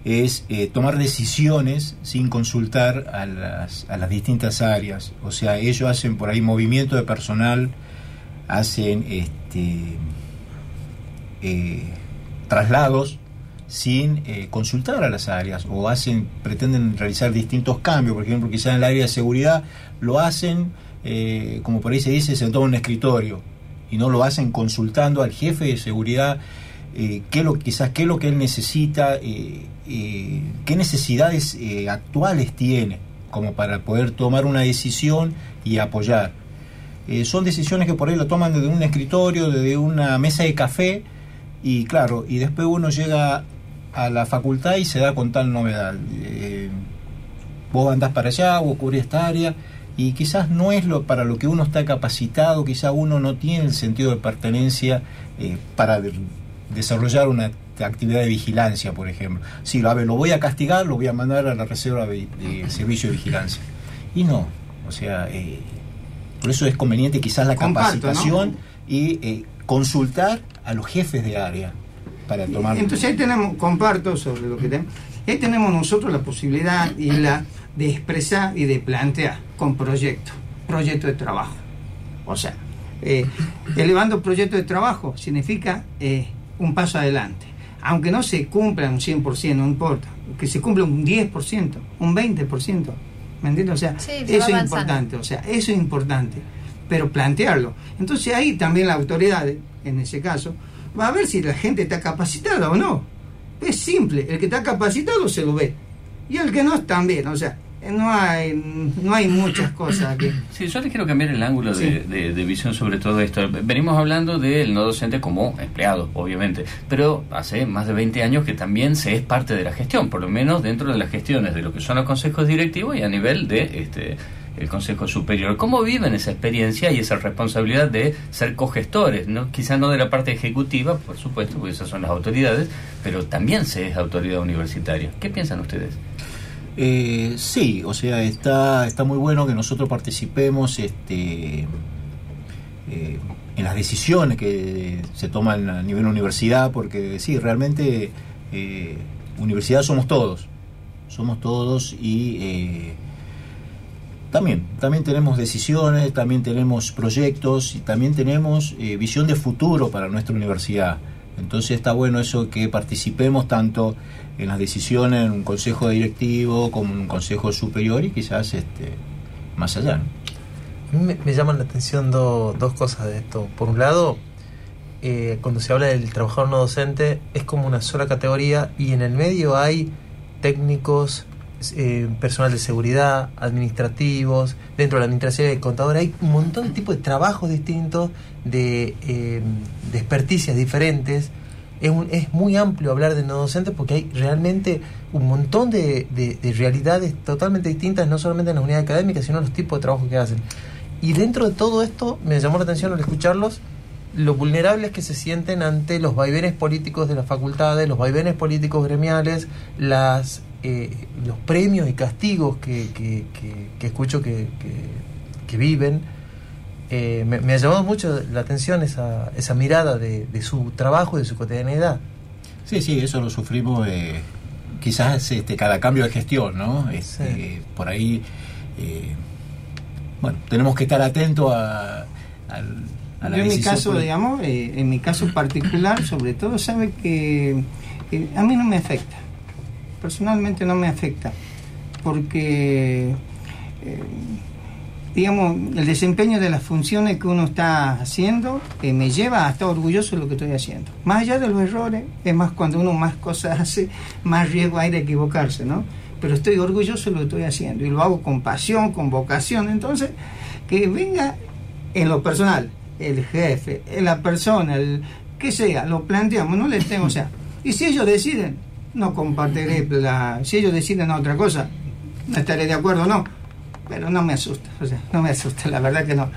es eh, tomar decisiones sin consultar a las, a las distintas áreas. O sea, ellos hacen por ahí movimiento de personal, hacen este, eh, traslados sin eh, consultar a las áreas o hacen pretenden realizar distintos cambios por ejemplo quizás en el área de seguridad lo hacen eh, como por ahí se dice se toma un escritorio y no lo hacen consultando al jefe de seguridad eh, qué lo quizás qué es lo que él necesita eh, eh, qué necesidades eh, actuales tiene como para poder tomar una decisión y apoyar son decisiones que por ahí lo toman desde un escritorio desde una mesa de café y claro, y después uno llega a la facultad y se da con tal novedad. Vos andás para allá, vos cubrís esta área, y quizás no es lo para lo que uno está capacitado, quizás uno no tiene el sentido de pertenencia para desarrollar una actividad de vigilancia, por ejemplo. Si lo, a ver, lo voy a castigar, lo voy a mandar a la reserva de, de servicio de vigilancia. Y no, o sea, eh, por eso es conveniente quizás la Comparto, capacitación y eh, consultar a los jefes de área para tomar Entonces ahí tenemos, comparto sobre lo que tenemos, ahí tenemos nosotros la posibilidad y la de expresar y de plantear con proyectos, proyecto de trabajo. O sea, eh, elevando proyecto de trabajo significa un paso adelante. Aunque no se cumpla un 100%, no importa, que se cumpla un 10%, un 20%. ¿Me entiendes? O sea, Sí, se va eso es importante, o sea, eso es importante, pero plantearlo. Entonces ahí también la autoridad, en ese caso, va a ver si la gente está capacitada o no. Es simple, el que está capacitado se lo ve. Y el que no también, o sea, no hay, no hay muchas cosas aquí. Sí, yo les quiero cambiar el ángulo de- de visión sobre todo esto. Venimos hablando del no docente como empleado, obviamente, pero hace más de 20 años que también se es parte de la gestión, por lo menos dentro de las gestiones de lo que son los consejos directivos y a nivel de este el Consejo Superior. ¿Cómo viven esa experiencia y esa responsabilidad de ser cogestores? ¿no? Quizá no de la parte ejecutiva, por supuesto, porque esas son las autoridades, pero también se es autoridad universitaria. ¿Qué piensan ustedes? Eh, sí, o sea, está, está muy bueno que nosotros participemos este, eh, en las decisiones que se toman a nivel universidad, porque sí, realmente eh, universidad somos todos, somos todos y eh, también, también tenemos decisiones, también tenemos proyectos y también tenemos visión de futuro para nuestra universidad. Entonces está bueno eso que participemos tanto en las decisiones en un consejo directivo como un consejo superior y quizás este, más allá. A mí me, llaman la atención do- dos cosas de esto. Por un lado, eh, cuando se habla del trabajador no docente, es como una sola categoría y en el medio hay técnicos, eh, personal de seguridad, administrativos, dentro de la administración y contador hay un montón de tipos de trabajos distintos, de, eh, de experticias diferentes. Es, un- es muy amplio hablar de no docente porque hay realmente un montón de, de- de realidades totalmente distintas, no solamente en las unidades académicas, sino en los tipos de trabajo que hacen. Y dentro de todo esto, me llamó la atención al escucharlos, lo vulnerables que se sienten ante los vaivenes políticos de las facultades, los vaivenes políticos gremiales, las, eh, los premios y castigos que, que, que- que escucho que viven. Eh, me, me ha llamado mucho la atención esa, esa mirada de, de su trabajo y de su cotidianidad. Sí, sí, eso lo sufrimos eh, quizás este, cada cambio de gestión, ¿no? Este, Por ahí, eh, bueno, tenemos que estar atentos a, la Yo en mi caso, digamos, eh, en mi caso particular, sobre todo, sabe que eh, a mí no me afecta. Personalmente no me afecta. Porque, eh, digamos, el desempeño de las funciones que uno está haciendo eh, me lleva a estar orgulloso de lo que estoy haciendo. Más allá de los errores, es más cuando uno más cosas hace, más riesgo hay de equivocarse, ¿no? Pero estoy orgulloso de lo que estoy haciendo y lo hago con pasión, con vocación. Entonces, que venga en lo personal, el jefe, la persona, el que sea, lo planteamos, no les tengo, o sea, y si ellos deciden, no compartiré la, si ellos deciden otra cosa, no estaré de acuerdo, no, pero no me asusta, o sea, no me asusta, la verdad que no.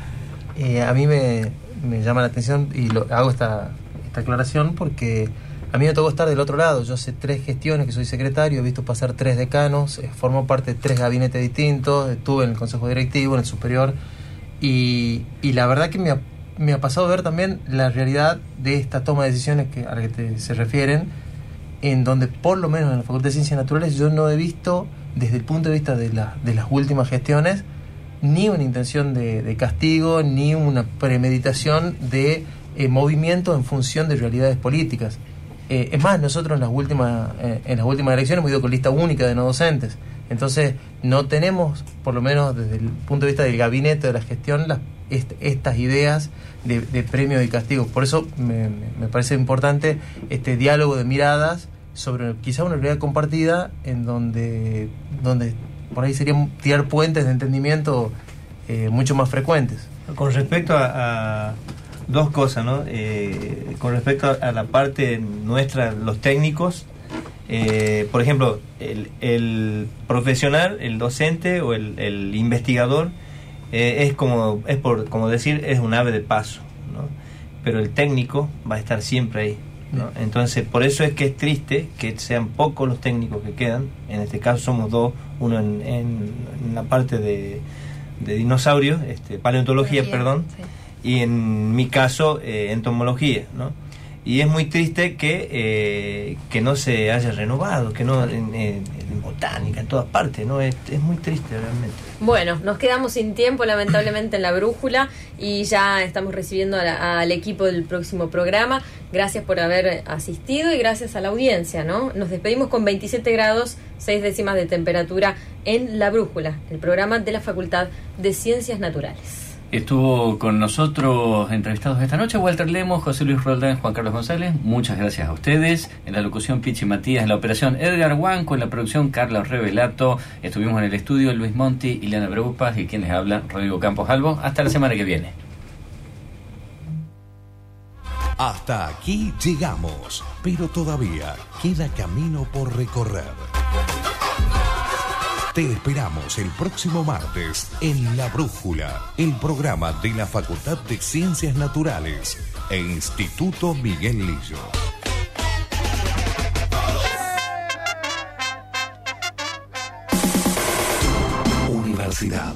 Eh, a mí me, me llama la atención y lo, hago esta, esta aclaración porque a mí me tocó estar del otro lado. Yo hace tres gestiones que soy secretario, he visto pasar tres decanos, eh, formo parte de tres gabinetes distintos, estuve en el consejo directivo, en el superior, y, y la verdad que me ha, me ha pasado ver también la realidad de esta toma de decisiones que, a la que te- se refieren, en donde por lo menos en la Facultad de Ciencias Naturales yo no he visto, desde el punto de vista de, la- de las últimas gestiones, ni una intención de, castigo, ni una premeditación de eh, movimiento en función de realidades políticas. Eh, es más, nosotros en las últimas eh, en las últimas elecciones hemos ido con lista única de no docentes. Entonces, no tenemos, por lo menos desde el punto de vista del gabinete de la gestión, las, est- estas ideas de, de premio y castigo. Por eso me parece importante este diálogo de miradas sobre quizá una realidad compartida en donde, donde por ahí serían tirar puentes de entendimiento eh, mucho más frecuentes. Con respecto a, dos cosas, ¿no? Eh, con respecto a, la parte nuestra, los técnicos, eh, por ejemplo, el, el profesional, el docente o el, el investigador es como es por como decir es un ave de paso, ¿no? Pero el técnico va a estar siempre ahí. ¿No? Entonces, por eso es que es triste que sean pocos los técnicos que quedan. En este caso somos dos, uno en, en- en la parte de, de dinosaurios, este, paleontología, perdón, y en mi caso eh, entomología, ¿no? Y es muy triste que, eh, que no se haya renovado, que no en, botánica, en todas partes, ¿no? Es, es muy triste realmente. Bueno, nos quedamos sin tiempo lamentablemente en la brújula y ya estamos recibiendo la- al equipo del próximo programa. Gracias por haber asistido y gracias a la audiencia, ¿no? Nos despedimos con 27 grados, 6 décimas de temperatura en La Brújula, el programa de la Facultad de Ciencias Naturales. Estuvo con nosotros entrevistados esta noche Walter Lemos, José Luis Roldán, Juan Carlos González. Muchas gracias a ustedes. En la locución Pichi Matías, en la operación Edgar Huanco, en la producción Carlos Revelato. Estuvimos en el estudio Luis Monti, Ileana Breupas y quien les habla, Rodrigo Campos Albo. Hasta la semana que viene. Hasta aquí llegamos, pero todavía queda camino por recorrer. Te esperamos el próximo martes en La Brújula, el programa de la Facultad de Ciencias Naturales e Instituto Miguel Lillo. Universidad